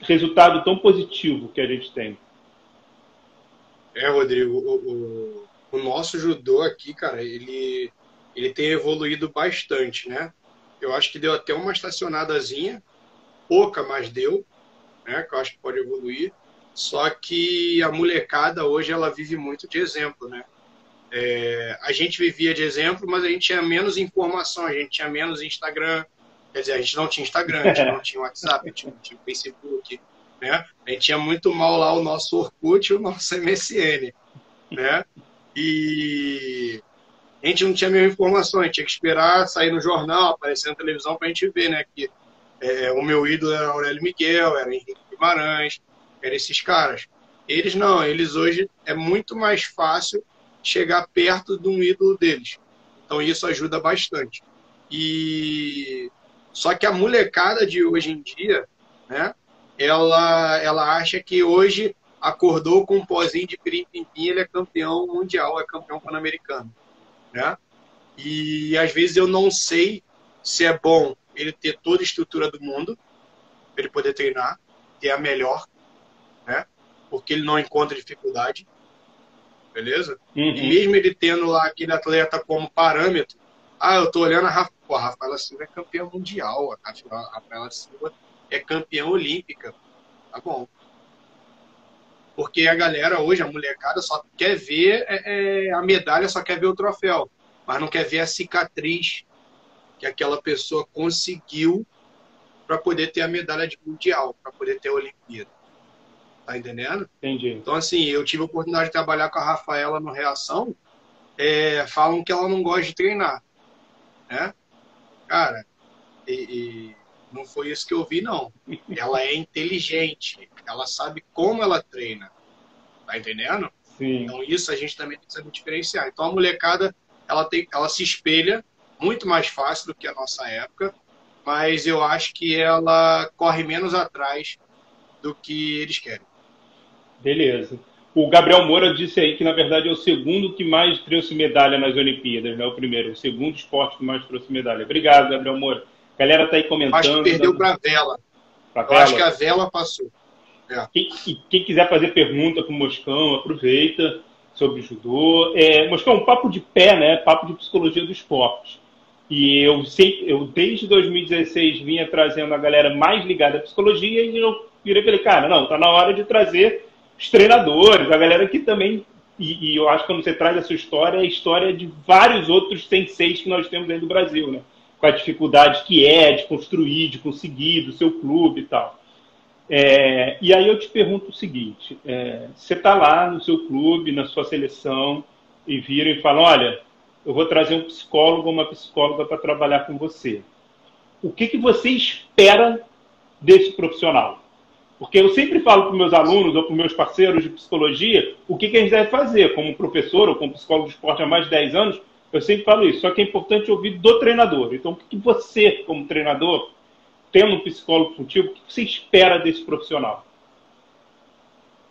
Speaker 1: resultado tão positivo que a gente tem?
Speaker 2: É, Rodrigo, o, o, o nosso judô aqui, cara, ele, ele tem evoluído bastante, né? Eu acho que deu até uma estacionadazinha, pouca, mas deu, né? Que eu acho que pode evoluir. Só que a molecada hoje ela vive muito de exemplo, né? É, a gente vivia de exemplo, mas a gente tinha menos informação, a gente tinha menos Instagram, quer dizer, a gente não tinha Instagram, a gente não tinha WhatsApp, a gente não tinha Facebook, né? A gente tinha muito mal lá o nosso Orkut e o nosso MSN, né? E a gente não tinha a mesma informação, a gente tinha que esperar sair no jornal, aparecer na televisão para a gente ver, né? Que é, o meu ídolo era Aurélio Miguel, era Henrique Guimarães, eram esses caras. Eles não, eles hoje é muito mais fácil chegar perto de um ídolo deles. Então isso ajuda bastante. E só que a molecada de hoje em dia, né? Ela, ela acha que hoje acordou com um pozinho de pirim-pim-pim, ele é campeão mundial, é campeão pan-americano, né? E às vezes eu não sei se é bom ele ter toda a estrutura do mundo, para ele poder treinar, ter a melhor, né? Porque ele não encontra dificuldade beleza? Uhum. E mesmo ele tendo lá aquele atleta como parâmetro, ah, eu tô olhando a Rafa, pô, a Rafaela Silva é campeã mundial, a Rafaela Silva é campeã olímpica, tá bom. Porque a galera hoje, a molecada, só quer ver é, é, a medalha, só quer ver o troféu, mas não quer ver a cicatriz que aquela pessoa conseguiu para poder ter a medalha de mundial, para poder ter a Olimpíada. Tá entendendo?
Speaker 1: Entendi.
Speaker 2: Então, assim, eu tive a oportunidade de trabalhar com a Rafaela no Reação. É, falam que ela não gosta de treinar. né? Cara, e, e não foi isso que eu vi, não. Ela é inteligente, ela sabe como ela treina. Tá entendendo?
Speaker 1: Sim.
Speaker 2: Então isso a gente também tem que saber diferenciar. Então a molecada, ela, tem, ela se espelha muito mais fácil do que a nossa época, mas eu acho que ela corre menos atrás do que eles querem.
Speaker 1: Beleza. O Gabriel Moura disse aí que, na verdade, é o segundo que mais trouxe medalha nas Olimpíadas, não é o primeiro, o segundo esporte que mais trouxe medalha. Obrigado, Gabriel Moura. A galera está aí comentando.
Speaker 2: Acho que perdeu para a vela. Pra Eu vela? acho que a vela passou.
Speaker 1: É. Quem, quem, quiser fazer pergunta para o Moscão, aproveita sobre judô. É, Moscão, um papo de pé, né? Papo de psicologia do esporte. E eu sei, eu desde 2016 vinha trazendo a galera mais ligada à psicologia e eu virei para ele, cara, não, tá na hora de trazer os treinadores, a galera que também. E, e, eu acho que quando você traz essa história, é a história de vários outros senseis que nós temos dentro do Brasil, né? Com a dificuldade que é de construir, de conseguir, do seu clube e tal. É, e aí eu te pergunto o seguinte: é, você está lá no seu clube, na sua seleção, e viram e falam: olha, eu vou trazer um psicólogo ou uma psicóloga para trabalhar com você. O que, que você espera desse profissional? Porque eu sempre falo para meus alunos ou para meus parceiros de psicologia o que, que a gente deve fazer, como professor ou como psicólogo de esporte há mais de 10 anos, eu sempre falo isso. Só que é importante ouvir do treinador. Então, o que, você, como treinador, tendo um psicólogo contigo, o que você espera desse profissional?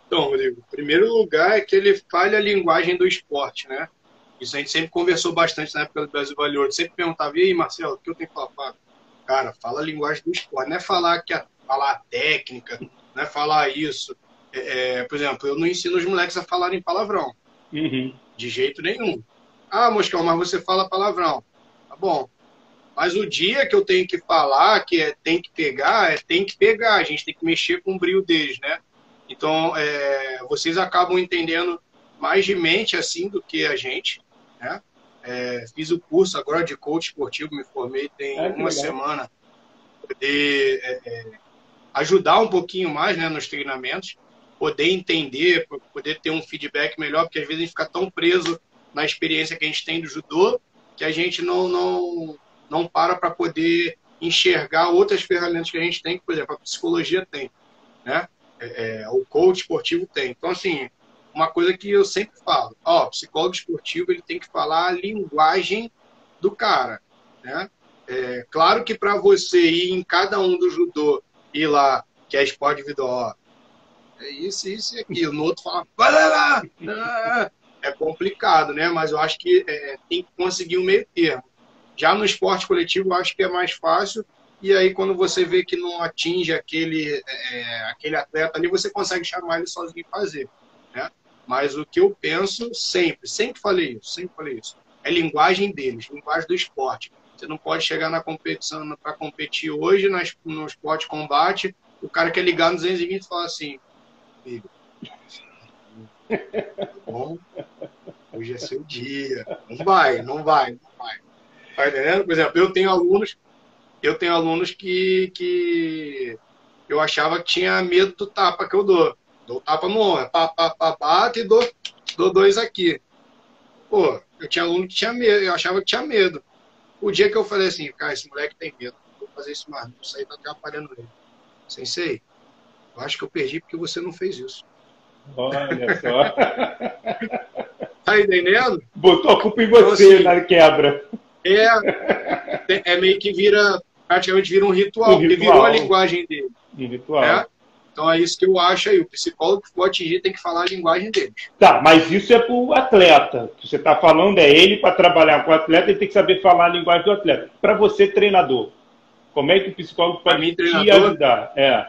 Speaker 2: Então, Rodrigo, em primeiro lugar é que ele fale a linguagem do esporte, né? Isso a gente sempre conversou bastante na época do Brasil Valor. Sempre perguntava, e aí, Marcelo, o que eu tenho que falar? Cara, fala a linguagem do esporte. Não é falar, que a, falar a técnica, não é falar isso. É, é, por exemplo, eu não ensino os moleques a falarem palavrão.
Speaker 1: Uhum.
Speaker 2: De jeito nenhum. Ah, Moscão, mas você fala palavrão. Tá bom. Mas o dia que eu tenho que falar, que é tem que pegar, é tem que pegar. A gente tem que mexer com o brilho deles, né? Então, é, vocês acabam entendendo mais de mente assim do que a gente, né? É, fiz o curso agora de coach esportivo, me formei tem é, uma legal. semana. Poder é, é, ajudar um pouquinho mais né, nos treinamentos, poder entender, poder ter um feedback melhor, porque às vezes a gente fica tão preso na experiência que a gente tem do judô que a gente não, não, não para para poder enxergar outras ferramentas que a gente tem, que, por exemplo, a psicologia tem, né? É, é, o coach esportivo tem. Então, assim, uma coisa que eu sempre falo, ó, psicólogo esportivo ele tem que falar a linguagem do cara, né? É, claro que para você ir em cada um do judô ir lá, que é esporte individual, ó, é isso, isso e aquilo. No outro fala, é complicado, né? Mas eu acho que é, tem que conseguir um meio termo. Já no esporte coletivo, eu acho que é mais fácil. E aí, quando você vê que não atinge aquele, é, aquele atleta ali, você consegue chamar ele sozinho e fazer. Né? Mas o que eu penso sempre, sempre falei isso, sempre falei isso, é linguagem deles, linguagem do esporte. Você não pode chegar na competição para competir hoje no esporte combate, o cara quer ligar no 220 e falar assim, amigo, bom, hoje é seu dia. Não vai, não vai, não vai. Tá entendendo? Por exemplo, eu tenho alunos, eu tenho alunos que, que eu achava que tinha medo do tapa que eu dou. Dou tapa no ombro, pá, pá, pá, bate e dou, dou dois aqui. Pô, eu tinha aluno que tinha medo, eu achava que tinha medo. O dia que eu falei assim, cara, esse moleque tem medo, vou fazer isso mais, isso aí tá atrapalhando ele. Sensei, eu acho que eu perdi porque você não fez isso.
Speaker 1: Olha só.
Speaker 2: tá entendendo?
Speaker 1: Botou a culpa em você então, assim, na quebra.
Speaker 2: É, é meio que vira, praticamente vira um ritual, um ritual. virou a linguagem dele.
Speaker 1: Um ritual. É?
Speaker 2: Então é isso que eu acho aí. O psicólogo que for atingir tem que falar a linguagem deles.
Speaker 1: Tá, mas isso é para o atleta. O que você está falando é ele para trabalhar com o atleta, ele tem que saber falar a linguagem do atleta. Para você, treinador, como é que o psicólogo pode mim, te ajudar? É.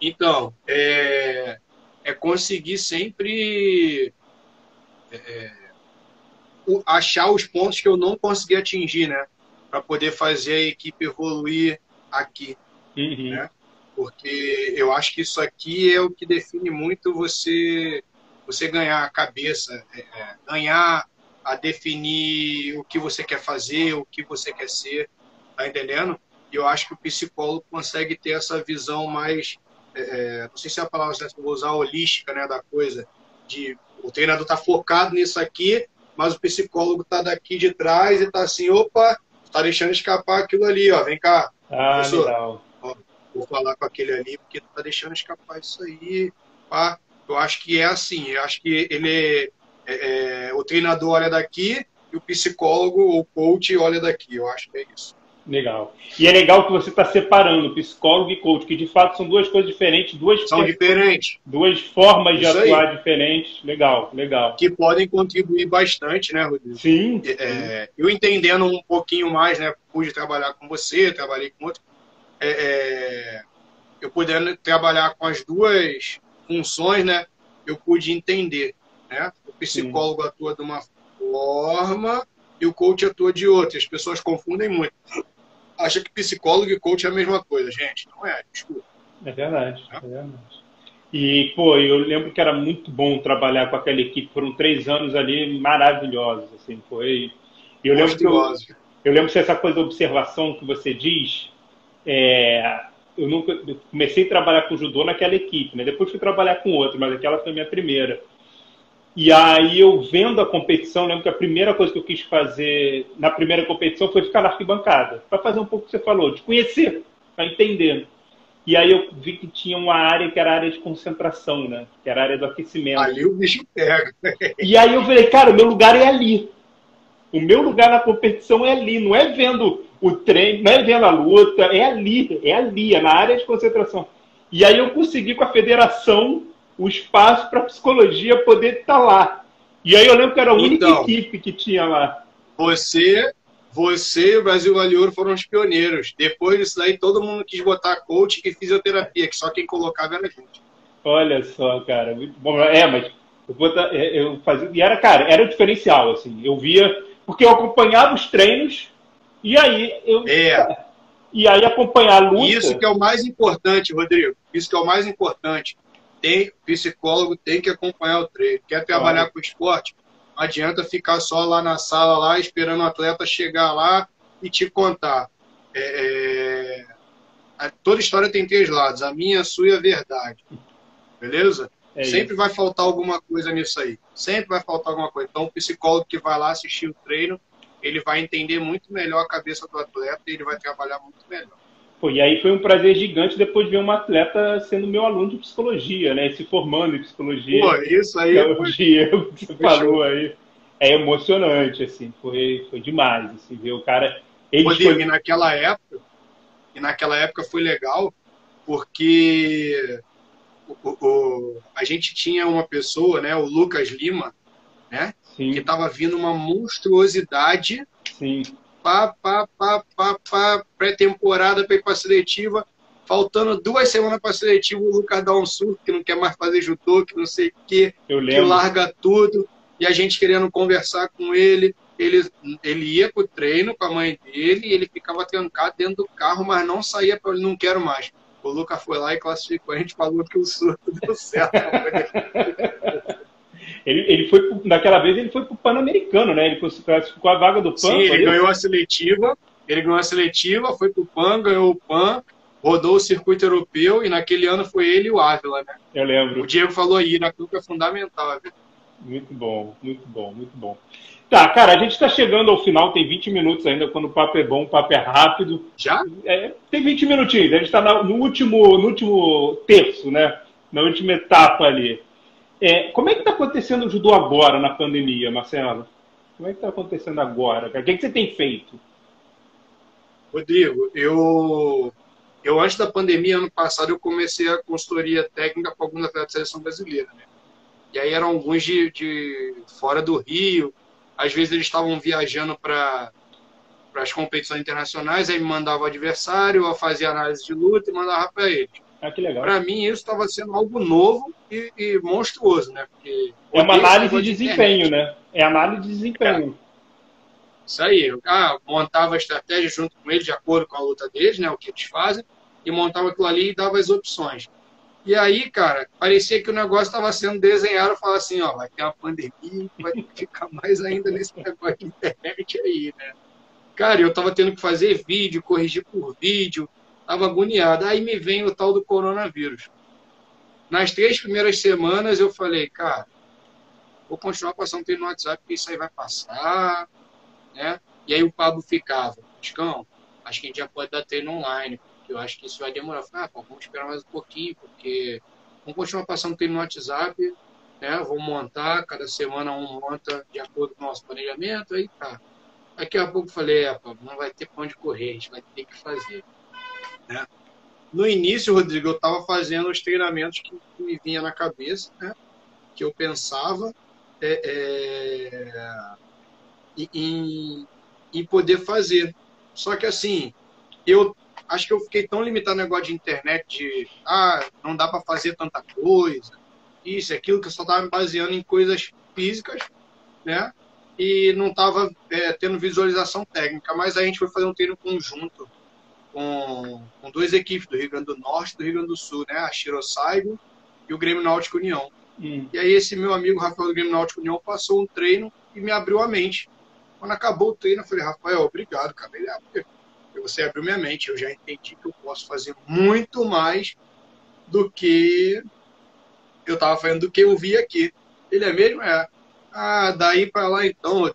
Speaker 2: Então, é, é conseguir sempre é, é achar os pontos que eu não consegui atingir, né? Para poder fazer a equipe evoluir aqui.
Speaker 1: Uhum.
Speaker 2: Né? porque eu acho que isso aqui é o que define muito você você ganhar a cabeça, é, é, ganhar a definir o que você quer fazer, o que você quer ser, tá entendendo? E eu acho que o psicólogo consegue ter essa visão mais, é, é não sei se é a palavra certa, vou usar holística, né, da coisa, de o treinador tá focado nisso aqui, mas o psicólogo está daqui de trás e está assim, opa, está deixando escapar aquilo ali, ó, vem cá.
Speaker 1: Ah, professor, legal.
Speaker 2: Ó, vou falar com aquele ali porque está deixando escapar isso aí. Pá. Eu acho que é assim, eu acho que ele é, é, o treinador olha daqui e o psicólogo ou coach olha daqui. Eu acho que é isso.
Speaker 1: Legal. E é legal que você está separando psicólogo e coach, que de fato são duas coisas diferentes, duas
Speaker 2: são diferentes,
Speaker 1: duas formas de atuar aí. diferentes. Legal, legal.
Speaker 2: Que podem contribuir bastante, né, Rodrigo?
Speaker 1: Sim.
Speaker 2: É, eu entendendo um pouquinho mais, né, pude trabalhar com você, trabalhei com outro, é, é, eu podendo trabalhar com as duas funções, né, eu pude entender, né? O psicólogo Sim. atua de uma forma e o coach atua de outra. As pessoas confundem muito acha que psicólogo e coach é a mesma coisa, gente. Não é, desculpa.
Speaker 1: É verdade, é, é verdade. E, pô, eu lembro que era muito bom trabalhar com aquela equipe. Foram três anos ali maravilhosos, assim, foi... Eu lembro, que eu, eu lembro que essa coisa da observação que você diz, é, eu nunca eu comecei a trabalhar com judô naquela equipe, né? Depois fui trabalhar com outra, mas aquela foi a minha primeira. E aí eu vendo a competição, lembro que a primeira coisa que eu quis fazer na primeira competição foi ficar na arquibancada, para fazer um pouco o que você falou, de conhecer, para entender. E aí eu vi que tinha uma área que era a área de concentração, né? Que era a área do aquecimento.
Speaker 2: Ali o bicho pega.
Speaker 1: e aí eu falei, cara, o meu lugar é ali. O meu lugar na competição é ali, não é vendo o treino, não é vendo a luta, é ali, é ali, é na área de concentração. E aí eu consegui com a federação o espaço para a psicologia poder estar tá lá. E aí eu lembro que era a única então, equipe que tinha lá.
Speaker 2: Você, você e o Brasil Vale Ouro foram os pioneiros. Depois disso daí, todo mundo quis botar coach e fisioterapia, que só quem colocava era a gente.
Speaker 1: Olha só, cara. Bom. É, mas eu, botar, é, eu fazia. E era, cara, era o diferencial, assim. Eu via. Porque eu acompanhava os treinos e aí eu.
Speaker 2: É.
Speaker 1: E aí acompanhar a luta.
Speaker 2: Isso que é o mais importante, Rodrigo. Isso que é o mais importante tem psicólogo tem que acompanhar o treino. Quer trabalhar com esporte? Não adianta ficar só lá na sala lá esperando o atleta chegar lá e te contar. É, é, toda história tem três lados, a minha, a sua e a verdade. Beleza? É Sempre vai faltar alguma coisa nisso aí. Sempre vai faltar alguma coisa. Então, o psicólogo que vai lá assistir o treino, ele vai entender muito melhor a cabeça do atleta e ele vai trabalhar muito melhor.
Speaker 1: Pô, e aí foi um prazer gigante depois de ver uma atleta sendo meu aluno de psicologia, né? Se formando em psicologia.
Speaker 2: Pô, isso aí.
Speaker 1: É o que você falou aí. É emocionante, assim, foi, foi demais, assim, ver o cara.
Speaker 2: Ele foi... e naquela época, e naquela época foi legal, porque o, o, a gente tinha uma pessoa, né, o Lucas Lima, né, Sim. que estava vindo uma monstruosidade
Speaker 1: Sim
Speaker 2: pá, pá, pá, pá, pá, pré-temporada para ir para a seletiva. Faltando duas semanas para a seletiva, o Lucas dá um surto que não quer mais fazer judô, que não sei o quê, que larga tudo. E a gente querendo conversar com ele. Ele, ele ia para o treino com a mãe dele e ele ficava trancado dentro do carro, mas não saía para ele, não quero mais. O Lucas foi lá e classificou. A gente falou que o surto deu certo.
Speaker 1: Ele, ele foi, naquela vez, ele foi para o Pan-Americano, né? Ele classificou a vaga do PAN.
Speaker 2: Sim, ele ganhou a seletiva, ele ganhou a seletiva, foi para o PAN, ganhou o PAN, rodou o circuito europeu e naquele ano foi ele e o Ávila, né?
Speaker 1: Eu lembro.
Speaker 2: O Diego falou aí, na clube é fundamental. Viu?
Speaker 1: Muito bom, muito bom, muito bom. Tá, cara, a gente está chegando ao final, tem 20 minutos ainda, quando o papo é bom, o papo é rápido.
Speaker 2: Já?
Speaker 1: É, tem 20 minutinhos, a gente está no último, no último terço, né? Na última etapa ali. É, como é que está acontecendo o judô agora na pandemia, Marcelo? Como é que está acontecendo agora? O que, é que você tem feito?
Speaker 2: Rodrigo, eu, eu antes da pandemia, ano passado, eu comecei a consultoria técnica para alguns atletas da seleção brasileira. Né? E aí eram alguns de, de fora do Rio, às vezes eles estavam viajando para para as competições internacionais, aí me mandava o adversário, eu fazia análise de luta e mandava para eles.
Speaker 1: Ah, que legal.
Speaker 2: Para mim, isso estava sendo algo novo e, e monstruoso, né? Porque
Speaker 1: é uma análise de desempenho, né? É análise de desempenho. É.
Speaker 2: Isso aí. Eu ah, montava a estratégia junto com eles, de acordo com a luta deles, né? O que eles fazem, e montava aquilo ali e dava as opções. E aí, cara, parecia que o negócio estava sendo desenhado. Eu falava assim, ó, vai ter uma pandemia, vai ficar mais ainda nesse negócio de internet aí, né? Cara, eu tava tendo que fazer vídeo, corrigir por vídeo, Estava agoniado. Aí me vem o tal do coronavírus. Nas três primeiras semanas eu falei, cara, vou continuar passando treino no WhatsApp, porque isso aí vai passar, né? E aí o Pablo ficava, Chicão, acho que a gente já pode dar treino online, porque eu acho que isso vai demorar. Eu falei, ah, pô, vamos esperar mais um pouquinho, porque vamos continuar passando treino no WhatsApp, né? Vamos montar, cada semana um monta de acordo com o nosso planejamento, aí tá. Daqui a pouco eu falei, é, Pablo, não vai ter pra onde correr, a gente vai ter que fazer. Né? No início, Rodrigo, eu estava fazendo os treinamentos que me vinha na cabeça, né? que eu pensava é, é, em, em poder fazer. Só que assim, eu acho que eu fiquei tão limitado no negócio de internet de ah, não dá para fazer tanta coisa, isso, aquilo, que eu só estava me baseando em coisas físicas, né? E não estava é, tendo visualização técnica. Mas a gente foi fazer um treino conjunto com, com duas equipes do Rio Grande do Norte e do Rio Grande do Sul, né? A Shirosaigo e o Grêmio Náutico União. Hum. E aí esse meu amigo Rafael do Grêmio Náutico União passou um treino e me abriu a mente. Quando acabou o treino, eu falei, Rafael, obrigado, cara. Ele, ah, você abriu minha mente, eu já entendi que eu posso fazer muito mais do que eu estava fazendo, do que eu vi aqui. Ele é mesmo? É. Ah, daí para lá então,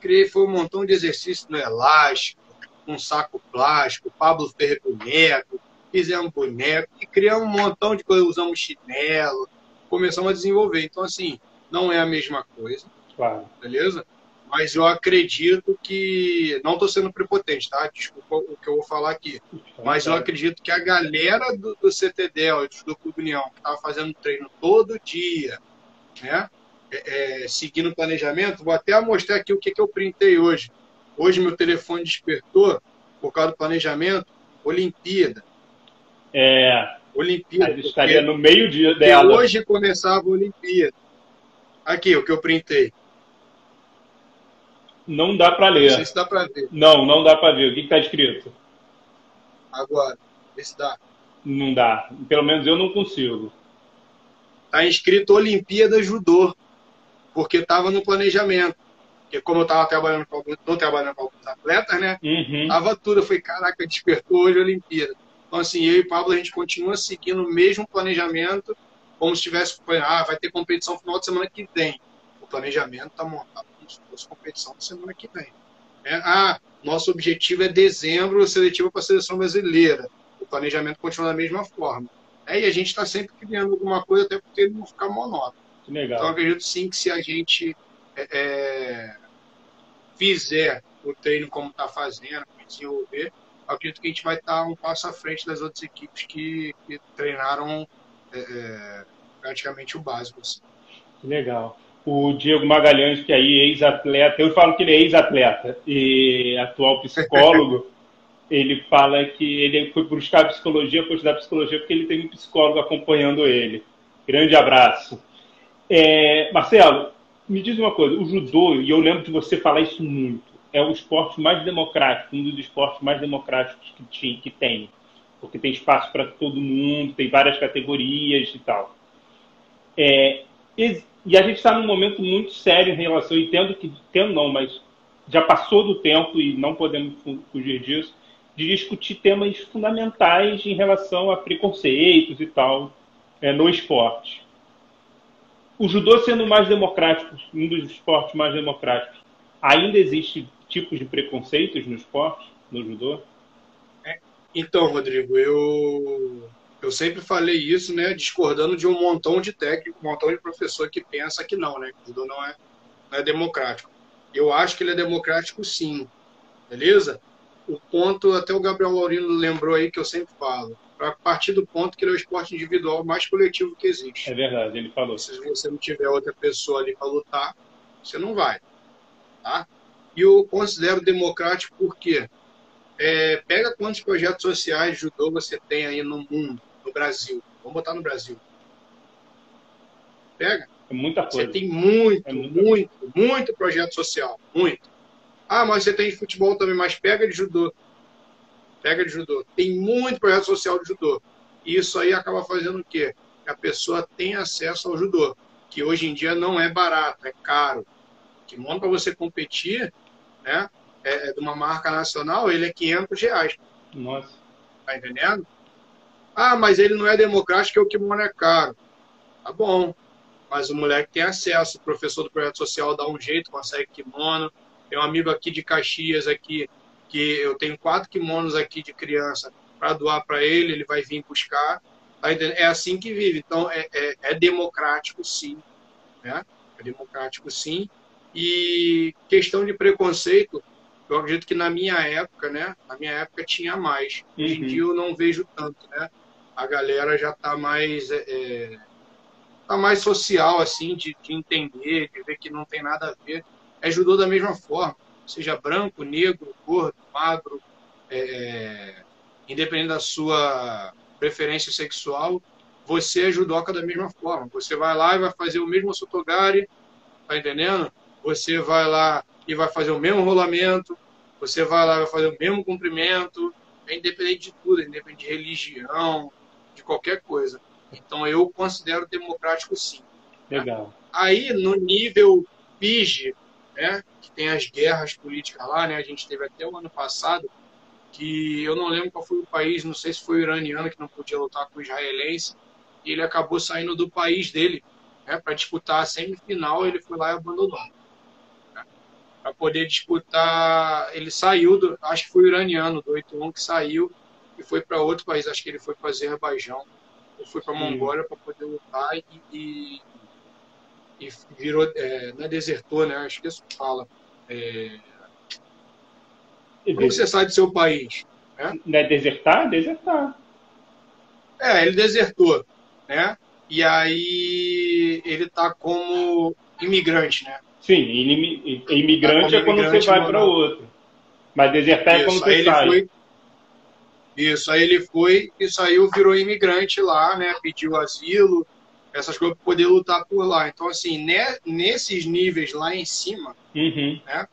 Speaker 2: criei foi um montão de exercícios no elástico, um saco plástico, Pablo Ferreira boneco, fizemos boneco, e criamos um montão de coisas, usamos chinelo, começamos a desenvolver. Então, assim, não é a mesma coisa. Claro. Beleza? Mas eu acredito que. Não estou sendo prepotente, tá? Desculpa o que eu vou falar aqui. Mas eu acredito que a galera do, do CTD, do Clube União, que estava fazendo treino todo dia, né? É, é, seguindo o planejamento, vou até mostrar aqui o que, que eu printei hoje. Hoje meu telefone despertou por causa do planejamento, Olimpíada.
Speaker 1: É. Olimpíada. Estaria no meio dia dela.
Speaker 2: Hoje começava a Olimpíada. Aqui, o que eu printei.
Speaker 1: Não dá para ler. Não
Speaker 2: sei se dá para ver.
Speaker 1: Não, não dá para ver. O que está escrito?
Speaker 2: Agora, vê se dá.
Speaker 1: Não dá. Pelo menos eu não consigo.
Speaker 2: Está escrito Olimpíada Judô, porque estava no planejamento. Porque como eu estava trabalhando com alguns, tô trabalhando com alguns atletas, né? Uhum. Tava tudo. Eu falei, caraca, despertou hoje a Olimpíada. Então, assim, eu e o Pablo, a gente continua seguindo o mesmo planejamento, como se tivesse, ah, vai ter competição no final de semana que vem. O planejamento está montado como se fosse competição na semana que vem. É, ah, nosso objetivo é dezembro, seletivo para a seleção brasileira. O planejamento continua da mesma forma. É, e a gente está sempre criando alguma coisa, até porque não ficar monótono. Legal. Então, acredito sim que se a gente é, é, fizer o treino como está fazendo, desenvolver, acredito que a gente vai estar tá um passo à frente das outras equipes que, que treinaram é, é praticamente o básico. Assim.
Speaker 1: Legal. O Diego Magalhães, que é aí ex-atleta, eu falo que ele é ex-atleta e atual psicólogo, ele fala que ele foi buscar psicologia, foi estudar psicologia porque ele tem um psicólogo acompanhando ele. Grande abraço. É, Marcelo, me diz uma coisa, o judô, e eu lembro de você falar isso muito, é o esporte mais democrático, um dos esportes mais democráticos que, que tem. Porque tem espaço para todo mundo, tem várias categorias e tal. É, e a gente está num momento muito sério em relação, e tendo que, tendo não, mas já passou do tempo e não podemos fugir disso, de discutir temas fundamentais em relação a preconceitos e tal é, no esporte o judô sendo mais democrático, um dos esportes mais democráticos, ainda existe tipos de preconceitos no esporte, no judô?
Speaker 2: É, então, Rodrigo, eu eu sempre falei isso, né, discordando de um montão de técnico, um montão de professor que pensa que não, né, que o judô não é, não é democrático. Eu acho que ele é democrático sim, beleza? O ponto, até o Gabriel Laurino lembrou aí que eu sempre falo, a partir do ponto que ele é o esporte individual mais coletivo que existe.
Speaker 1: É verdade, ele falou.
Speaker 2: Se você não tiver outra pessoa ali para lutar, você não vai. Tá? E eu considero democrático porque é, pega quantos projetos sociais de judô você tem aí no mundo, no Brasil. Vamos botar no Brasil. Pega.
Speaker 1: É muita coisa.
Speaker 2: Você tem muito, é muito, muito projeto social. Muito. Ah, mas você tem futebol também, mas pega de judô pega de judô. Tem muito projeto social de judô. E isso aí acaba fazendo o quê? Que a pessoa tem acesso ao judô, que hoje em dia não é barato, é caro. Que monta para você competir, né? É, é, de uma marca nacional, ele é 500 reais.
Speaker 1: Nossa.
Speaker 2: Tá entendendo? Ah, mas ele não é democrático, é o kimono é caro. Tá bom. mas o moleque tem acesso. O professor do projeto social dá um jeito, consegue kimono. Tem um amigo aqui de Caxias aqui que eu tenho quatro kimonos aqui de criança para doar para ele, ele vai vir buscar. Tá é assim que vive. Então é, é, é democrático, sim. Né? É democrático, sim. E questão de preconceito, eu acredito que na minha época, né? Na minha época tinha mais. Hoje em uhum. dia eu não vejo tanto, né? A galera já está mais é, é, tá mais social, assim, de, de, entender, de ver que não tem nada a ver. É judô da mesma forma, seja branco, negro, gordo, magro, é, independente da sua preferência sexual, você é judoca da mesma forma. Você vai lá e vai fazer o mesmo sotogari, tá entendendo? Você vai lá e vai fazer o mesmo rolamento, você vai lá e vai fazer o mesmo comprimento, é independente de tudo, é independente de religião, de qualquer coisa. Então eu considero democrático sim.
Speaker 1: Legal.
Speaker 2: Aí no nível PIG, né, que tem as guerras políticas lá, né, a gente teve até o ano passado, que eu não lembro qual foi o país, não sei se foi o iraniano que não podia lutar com o israelense, e ele acabou saindo do país dele né, para disputar a semifinal, ele foi lá e abandonou para poder disputar. Ele saiu, do, acho que foi o iraniano do 8-1 que saiu e foi para outro país, acho que ele foi para Azerbaijão, ou foi para Mongólia para poder lutar e, e, e virou, é, não é desertor, né? Acho que isso fala. É... Como você sai do seu país?
Speaker 1: Né? Não é desertar? Desertar.
Speaker 2: É, ele desertou, né? E aí ele está como imigrante, né?
Speaker 1: Sim, imigrante é quando você vai para outro. Mas desertar é quando você sai. Foi...
Speaker 2: Isso, aí ele foi e saiu, virou imigrante lá, né? Pediu asilo, essas coisas para poder lutar por lá. Então, assim, né, nesses níveis lá em cima,
Speaker 1: uhum.
Speaker 2: né?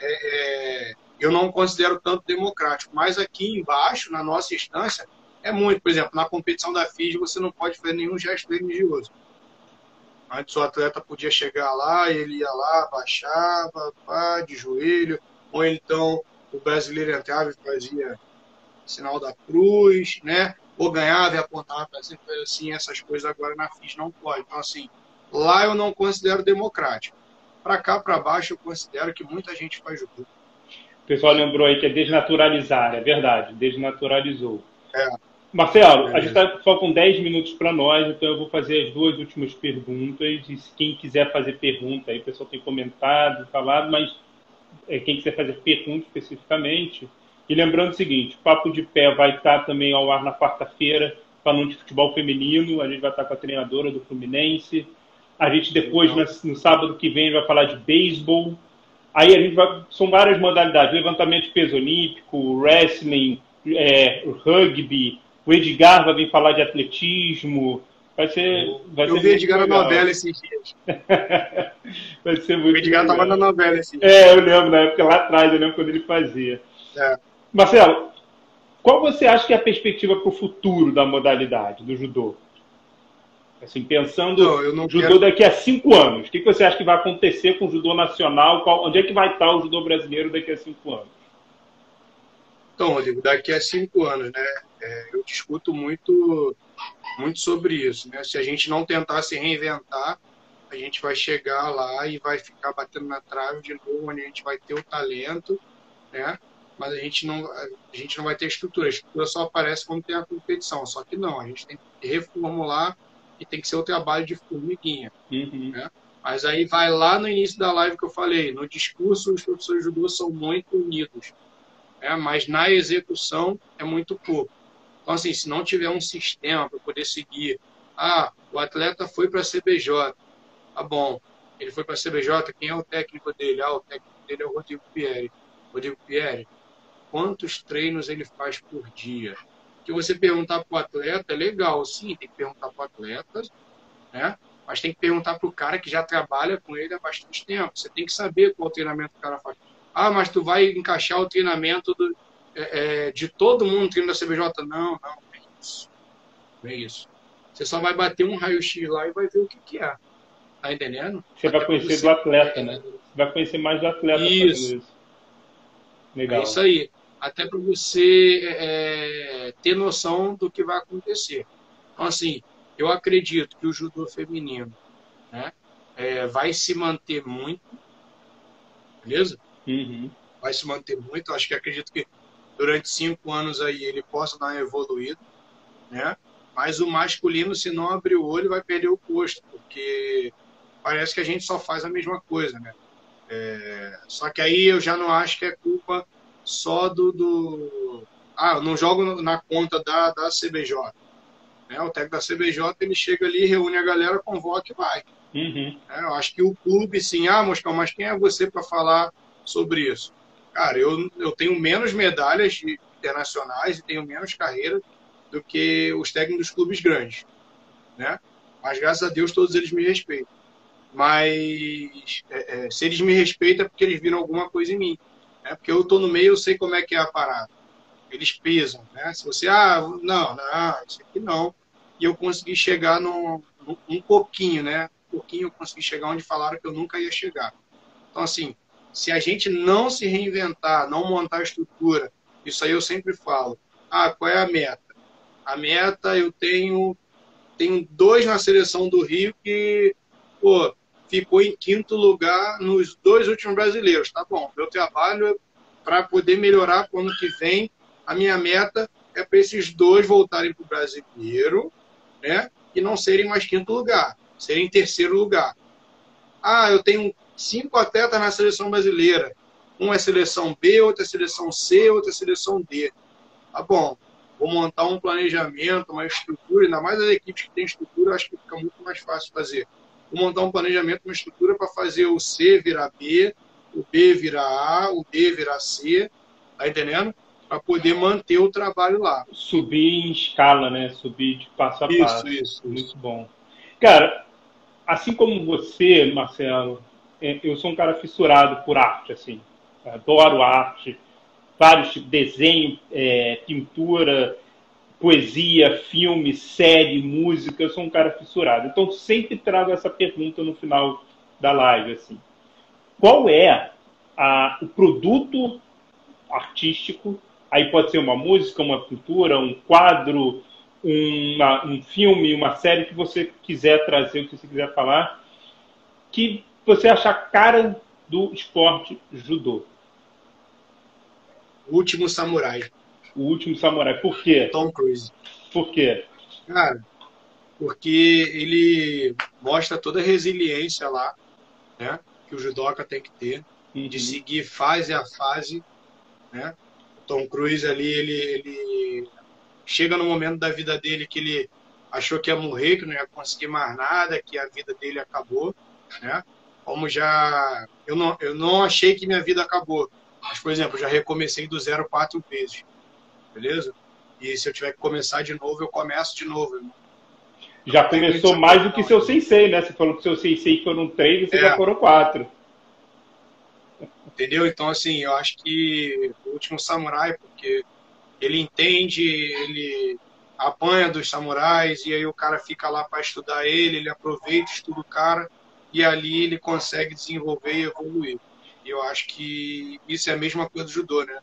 Speaker 2: É, é, eu não considero tanto democrático. Mas aqui embaixo, na nossa instância, é muito. Por exemplo, na competição da FIS, você não pode fazer nenhum gesto religioso. Antes o atleta podia chegar lá, ele ia lá, baixava, pá, de joelho, ou então o brasileiro entrava e fazia sinal da cruz, né? Ou ganhava e apontava para cima, assim, essas coisas agora na FIS não pode. Então, assim, lá eu não considero democrático. Para cá, para baixo, eu considero que muita gente faz judô.
Speaker 1: O pessoal lembrou aí que é desnaturalizar, é verdade, desnaturalizou.
Speaker 2: É.
Speaker 1: Marcelo, a gente está só com 10 minutos para nós, então eu vou fazer as duas últimas perguntas. E quem quiser fazer pergunta, aí o pessoal tem comentado, falado, mas é, quem quiser fazer pergunta especificamente. E lembrando o seguinte: o Papo de Pé vai estar também ao ar na quarta-feira, falando de futebol feminino. A gente vai estar com a treinadora do Fluminense. A gente depois, no sábado que vem, vai falar de beisebol. Aí a gente vai. São várias modalidades: levantamento de peso olímpico, wrestling, é, rugby o Edgar vai vir falar de atletismo. Vai ser. Vai
Speaker 2: eu ser vi o Edgar legal. na novela esses dias.
Speaker 1: vai ser muito
Speaker 2: O Edgar estava na novela esses dias.
Speaker 1: É, eu lembro, na época lá atrás, eu lembro quando ele fazia.
Speaker 2: É.
Speaker 1: Marcelo, qual você acha que é a perspectiva para o futuro da modalidade, do judô? Assim, pensando no judô quero... daqui a cinco anos, o que você acha que vai acontecer com o judô nacional? Qual, onde é que vai estar o judô brasileiro daqui a cinco anos?
Speaker 2: Então, Rodrigo, daqui a cinco anos, né? É, eu discuto muito, muito sobre isso. Né? Se a gente não tentar se reinventar, a gente vai chegar lá e vai ficar batendo na trave de novo, onde a gente vai ter o talento, né? Mas a gente não, a gente não vai ter estrutura. A estrutura só aparece quando tem a competição. Só que não, a gente tem que reformular e tem que ser o trabalho de formiguinha.
Speaker 1: Uhum.
Speaker 2: Né? Mas aí vai lá no início da live que eu falei, no discurso os professores de judô são muito unidos, né? mas na execução é muito pouco. Então, assim, se não tiver um sistema para poder seguir, ah, o atleta foi para a CBJ, tá bom, ele foi para a CBJ, quem é o técnico dele? Ah, o técnico dele é o Rodrigo Pierre. Rodrigo Pierre, quantos treinos ele faz por dia? Que você perguntar para o atleta é legal, sim, tem que perguntar para o atleta, né? Mas tem que perguntar para o cara que já trabalha com ele há bastante tempo. Você tem que saber qual treinamento o cara faz. Ah, mas tu vai encaixar o treinamento do, é, é, de todo mundo treino da CBJ. Não, não, é isso. Não é isso. Você só vai bater um raio-x lá e vai ver o que, que é. Tá entendendo?
Speaker 1: Você Até vai conhecer você... do atleta, né? Você vai conhecer mais do atleta.
Speaker 2: Isso. isso. Legal. É isso aí. Até para você é, ter noção do que vai acontecer. Então, assim, eu acredito que o judô feminino né? É, vai se manter muito, beleza?
Speaker 1: Uhum.
Speaker 2: Vai se manter muito. Acho que acredito que durante cinco anos aí ele possa dar uma evoluída, né? Mas o masculino, se não abrir o olho, vai perder o posto, porque parece que a gente só faz a mesma coisa, né? É... Só que aí eu já não acho que é culpa só do, do... ah, eu não jogo na conta da, da CBJ. Né? O técnico da CBJ ele chega ali, reúne a galera, convoca e vai.
Speaker 1: Uhum.
Speaker 2: É, eu acho que o clube, sim, ah, Moscão, mas quem é você para falar sobre isso? Cara, eu, eu tenho menos medalhas internacionais e tenho menos carreira do que os técnicos dos clubes grandes, né? Mas graças a Deus todos eles me respeitam. Mas é, é, se eles me respeitam é porque eles viram alguma coisa em mim, né? Porque eu tô no meio, eu sei como é que é a parada. Eles pesam, né? Se você, ah, não, não, isso aqui não. E eu consegui chegar no, no um pouquinho, né? Um pouquinho eu consegui chegar onde falaram que eu nunca ia chegar. Então, assim, se a gente não se reinventar, não montar a estrutura, isso aí eu sempre falo. Ah, qual é a meta? A meta eu tenho tenho dois na seleção do Rio que pô, ficou em quinto lugar nos dois últimos brasileiros. Tá bom, meu trabalho é para poder melhorar para o ano que vem. A minha meta é para esses dois voltarem para o brasileiro, né? E não serem mais quinto lugar, serem terceiro lugar. Ah, eu tenho cinco atletas na seleção brasileira. Um é seleção B, outro é seleção C, outro é seleção D. Tá bom. Vou montar um planejamento, uma estrutura, ainda mais as equipes que têm estrutura, acho que fica muito mais fácil fazer. Vou montar um planejamento, uma estrutura para fazer o C virar B, o B virar A, o D virar C, tá entendendo? Para poder manter o trabalho lá.
Speaker 1: Subir em escala, né? Subir de passo a
Speaker 2: isso,
Speaker 1: passo.
Speaker 2: Isso, isso.
Speaker 1: Muito bom. Cara, assim como você, Marcelo, é, eu sou um cara fissurado por arte, assim. Adoro arte, vários tipos, desenho, é, pintura, poesia, filme, série, música. Eu sou um cara fissurado. Então sempre trago essa pergunta no final da live, assim. Qual é a, o produto artístico? Aí pode ser uma música, uma pintura, um quadro, uma, um filme, uma série que você quiser trazer, o que você quiser falar, que você acha cara do esporte judô?
Speaker 2: Último Samurai.
Speaker 1: O Último Samurai. Por quê?
Speaker 2: Tom Cruise.
Speaker 1: Por quê?
Speaker 2: Cara, porque ele mostra toda a resiliência lá, né? Que o judoca tem que ter, uhum. de seguir fase a fase, né? Tom Cruise ali, ele, ele chega no momento da vida dele que ele achou que ia morrer, que não ia conseguir mais nada, que a vida dele acabou, né? como já eu não, eu não achei que minha vida acabou. Mas, por exemplo, já recomecei do zero quatro vezes. Beleza? E se eu tiver que começar de novo, eu começo de novo.
Speaker 1: Já começou mais do que seu sensei, né? Você falou que seu sensei foram três, você é. já foram quatro.
Speaker 2: Entendeu? Então, assim, eu acho que o último samurai, porque ele entende, ele apanha dos samurais, e aí o cara fica lá para estudar ele, ele aproveita, estuda o cara e ali ele consegue desenvolver e evoluir. E eu acho que isso é a mesma coisa do judô, né?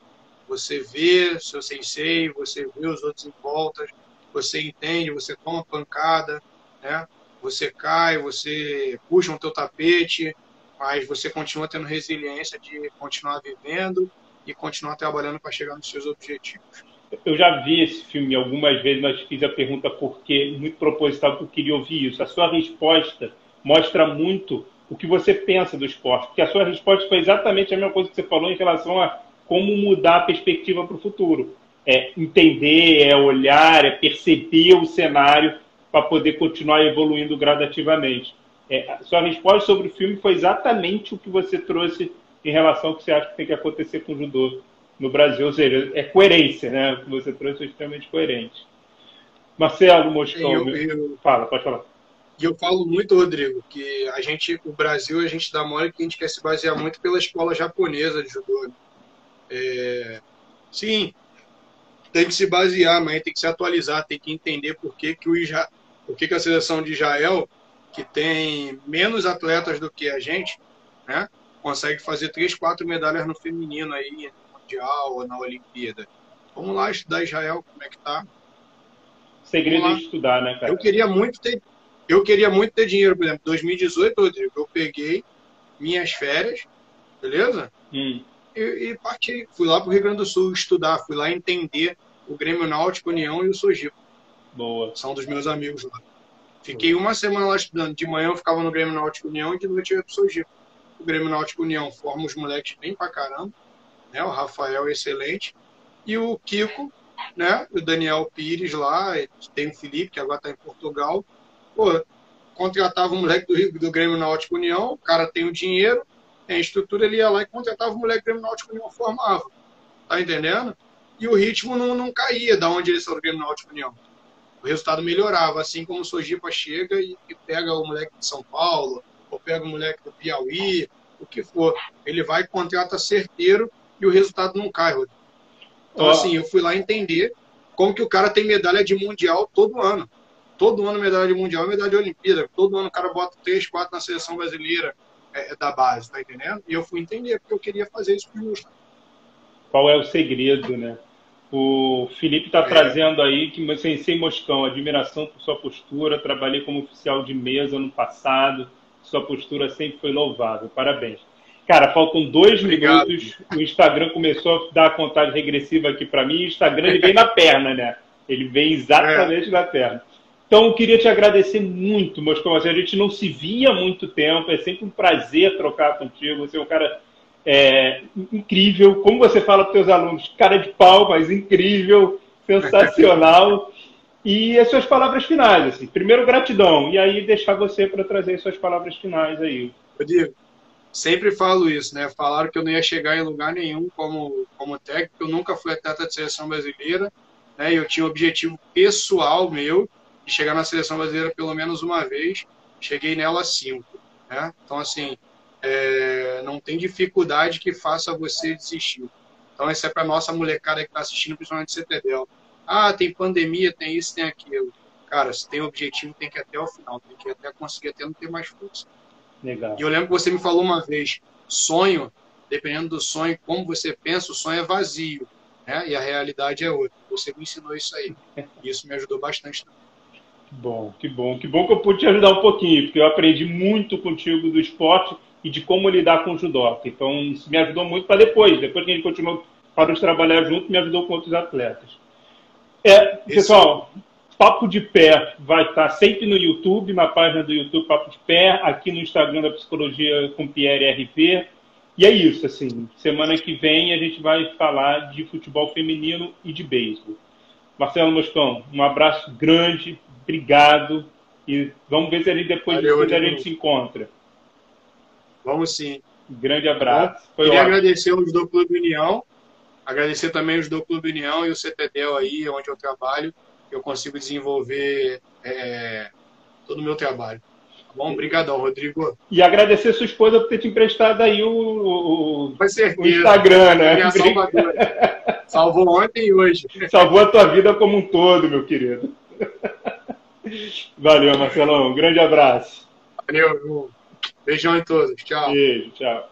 Speaker 2: Você vê seu sensei, você vê os outros em volta, você entende, você toma pancada, né? Você cai, você puxa um teu tapete, mas você continua tendo resiliência de continuar vivendo e continuar trabalhando para chegar nos seus objetivos.
Speaker 1: Eu já vi esse filme algumas vezes, mas fiz a pergunta porque muito proposital que eu queria ouvir isso. A sua resposta mostra muito o que você pensa do esporte. Porque a sua resposta foi exatamente a mesma coisa que você falou em relação a como mudar a perspectiva para o futuro. É entender, é olhar, é perceber o cenário para poder continuar evoluindo gradativamente. É, sua resposta sobre o filme foi exatamente o que você trouxe em relação ao que você acha que tem que acontecer com o judô no Brasil. Ou seja, é coerência, né? O que você trouxe é extremamente coerente. Marcelo Moscou, eu, eu... fala, pode falar.
Speaker 2: E eu falo muito, Rodrigo, que a gente, o Brasil, a gente dá mole que a gente quer se basear muito pela escola japonesa de judô. É, sim, tem que se basear, mas tem que se atualizar, tem que entender por que, que, o Isra... por que, que a seleção de Israel, que tem menos atletas do que a gente, né, consegue fazer três, quatro medalhas no feminino aí, no Mundial ou na Olimpíada. Vamos lá estudar Israel, como é que tá.
Speaker 1: Segredo de estudar, né, cara?
Speaker 2: Eu queria muito ter eu queria muito ter dinheiro, por exemplo, 2018, Rodrigo, eu peguei minhas férias, beleza? Hum. E, e parti. Fui lá para o Rio Grande do Sul estudar, fui lá entender o Grêmio Náutico União e o Sojipo.
Speaker 1: Boa.
Speaker 2: São dos meus amigos lá. Fiquei uma semana lá estudando. De manhã eu ficava no Grêmio Náutico União e de noite eu ia pro Sojipo. O Grêmio Náutico União forma os moleques bem pra caramba. Né? O Rafael é excelente. E o Kiko, né? O Daniel Pires lá. Tem o Felipe, que agora tá em Portugal. Pô, contratava um moleque do, do Grêmio Náutico União. O cara tem o dinheiro, tem a estrutura, ele ia lá e contratava o moleque Grêmio Náutico União formava. Tá entendendo? E o ritmo não, não caía da onde eles são do Grêmio Náutico União o resultado melhorava, assim como o Sojipa chega e, e, pega o moleque de São Paulo, ou pega o moleque do Piauí, o que for. Ele vai, contrata certeiro e o resultado não cai, Rodrigo. Então, oh. assim, eu fui lá entender como que o cara tem medalha de mundial todo ano. Todo ano medalha de mundial e medalha de Olimpíada. Todo ano o cara bota três, quatro na seleção brasileira é, é da base, tá entendendo? E eu fui entender, porque eu queria fazer isso por justo.
Speaker 1: Qual é o segredo, né? O Felipe está é. trazendo aí que você sem Moscão, admiração por sua postura. Trabalhei como oficial de mesa no passado. Sua postura sempre foi louvável. Parabéns. Cara, faltam dois Obrigado. minutos. O Instagram começou a dar a contagem regressiva aqui para mim. O Instagram ele vem na perna, né? Ele vem exatamente é. na perna. Então, eu queria te agradecer muito, Moscão. A gente não se via há muito tempo. É sempre um prazer trocar contigo. Você é um cara é, incrível. Como você fala para os teus alunos, cara de pau, mas incrível, sensacional. e as suas palavras finais, assim. Primeiro, gratidão. E aí, deixar você para trazer suas palavras finais aí.
Speaker 2: Eu digo, sempre falo isso, né? Falaram que eu não ia chegar em lugar nenhum como, como técnico. Eu nunca fui atleta de seleção brasileira. Né? Eu tinha um objetivo pessoal meu de chegar na seleção brasileira pelo menos uma vez. Cheguei nela cinco. Né? Então, assim, é, não tem dificuldade que faça você desistir. Então, isso é para nossa molecada que está assistindo, principalmente CTDEL. Ah, tem pandemia, tem isso, tem aquilo. Cara, se tem objetivo, tem que ir até o final, tem que ir até conseguir até não ter mais força.
Speaker 1: Legal.
Speaker 2: E eu lembro que você me falou uma vez, sonho, dependendo do sonho, como você pensa, o sonho é vazio, né? E a realidade é outra. Você me ensinou isso aí. E isso me ajudou bastante também.
Speaker 1: Que bom, que bom. Que bom que eu pude te ajudar um pouquinho, porque eu aprendi muito contigo do esporte e de como lidar com o judoca. Então, isso me ajudou muito para depois. Depois que a gente continuou para de trabalhar junto, me ajudou com outros atletas. É, pessoal, Papo de Pé vai estar sempre no YouTube, na página do YouTube Papo de Pé, aqui no Instagram da Psicologia com Pierre RP. E é isso, assim, semana que vem a gente vai falar de futebol feminino e de beisebol. Marcelo Moscão, um abraço grande, obrigado. E vamos ver se depois Valeu, a gente se encontra.
Speaker 2: Vamos sim.
Speaker 1: grande abraço.
Speaker 2: Foi Queria ótimo. agradecer o do Clube União, agradecer também os do Clube União e o CTDEL aí, onde eu trabalho, eu consigo desenvolver é, todo o meu trabalho. Tá bom? Obrigadão, Rodrigo.
Speaker 1: E agradecer sua esposa por ter te emprestado aí o, o, o Instagram, né?
Speaker 2: Salvou ontem e hoje.
Speaker 1: Salvou a tua vida como um todo, meu querido. Valeu, Marcelão. Um grande abraço.
Speaker 2: Valeu. Beijão em todos. Tchau.
Speaker 1: Beijo, tchau.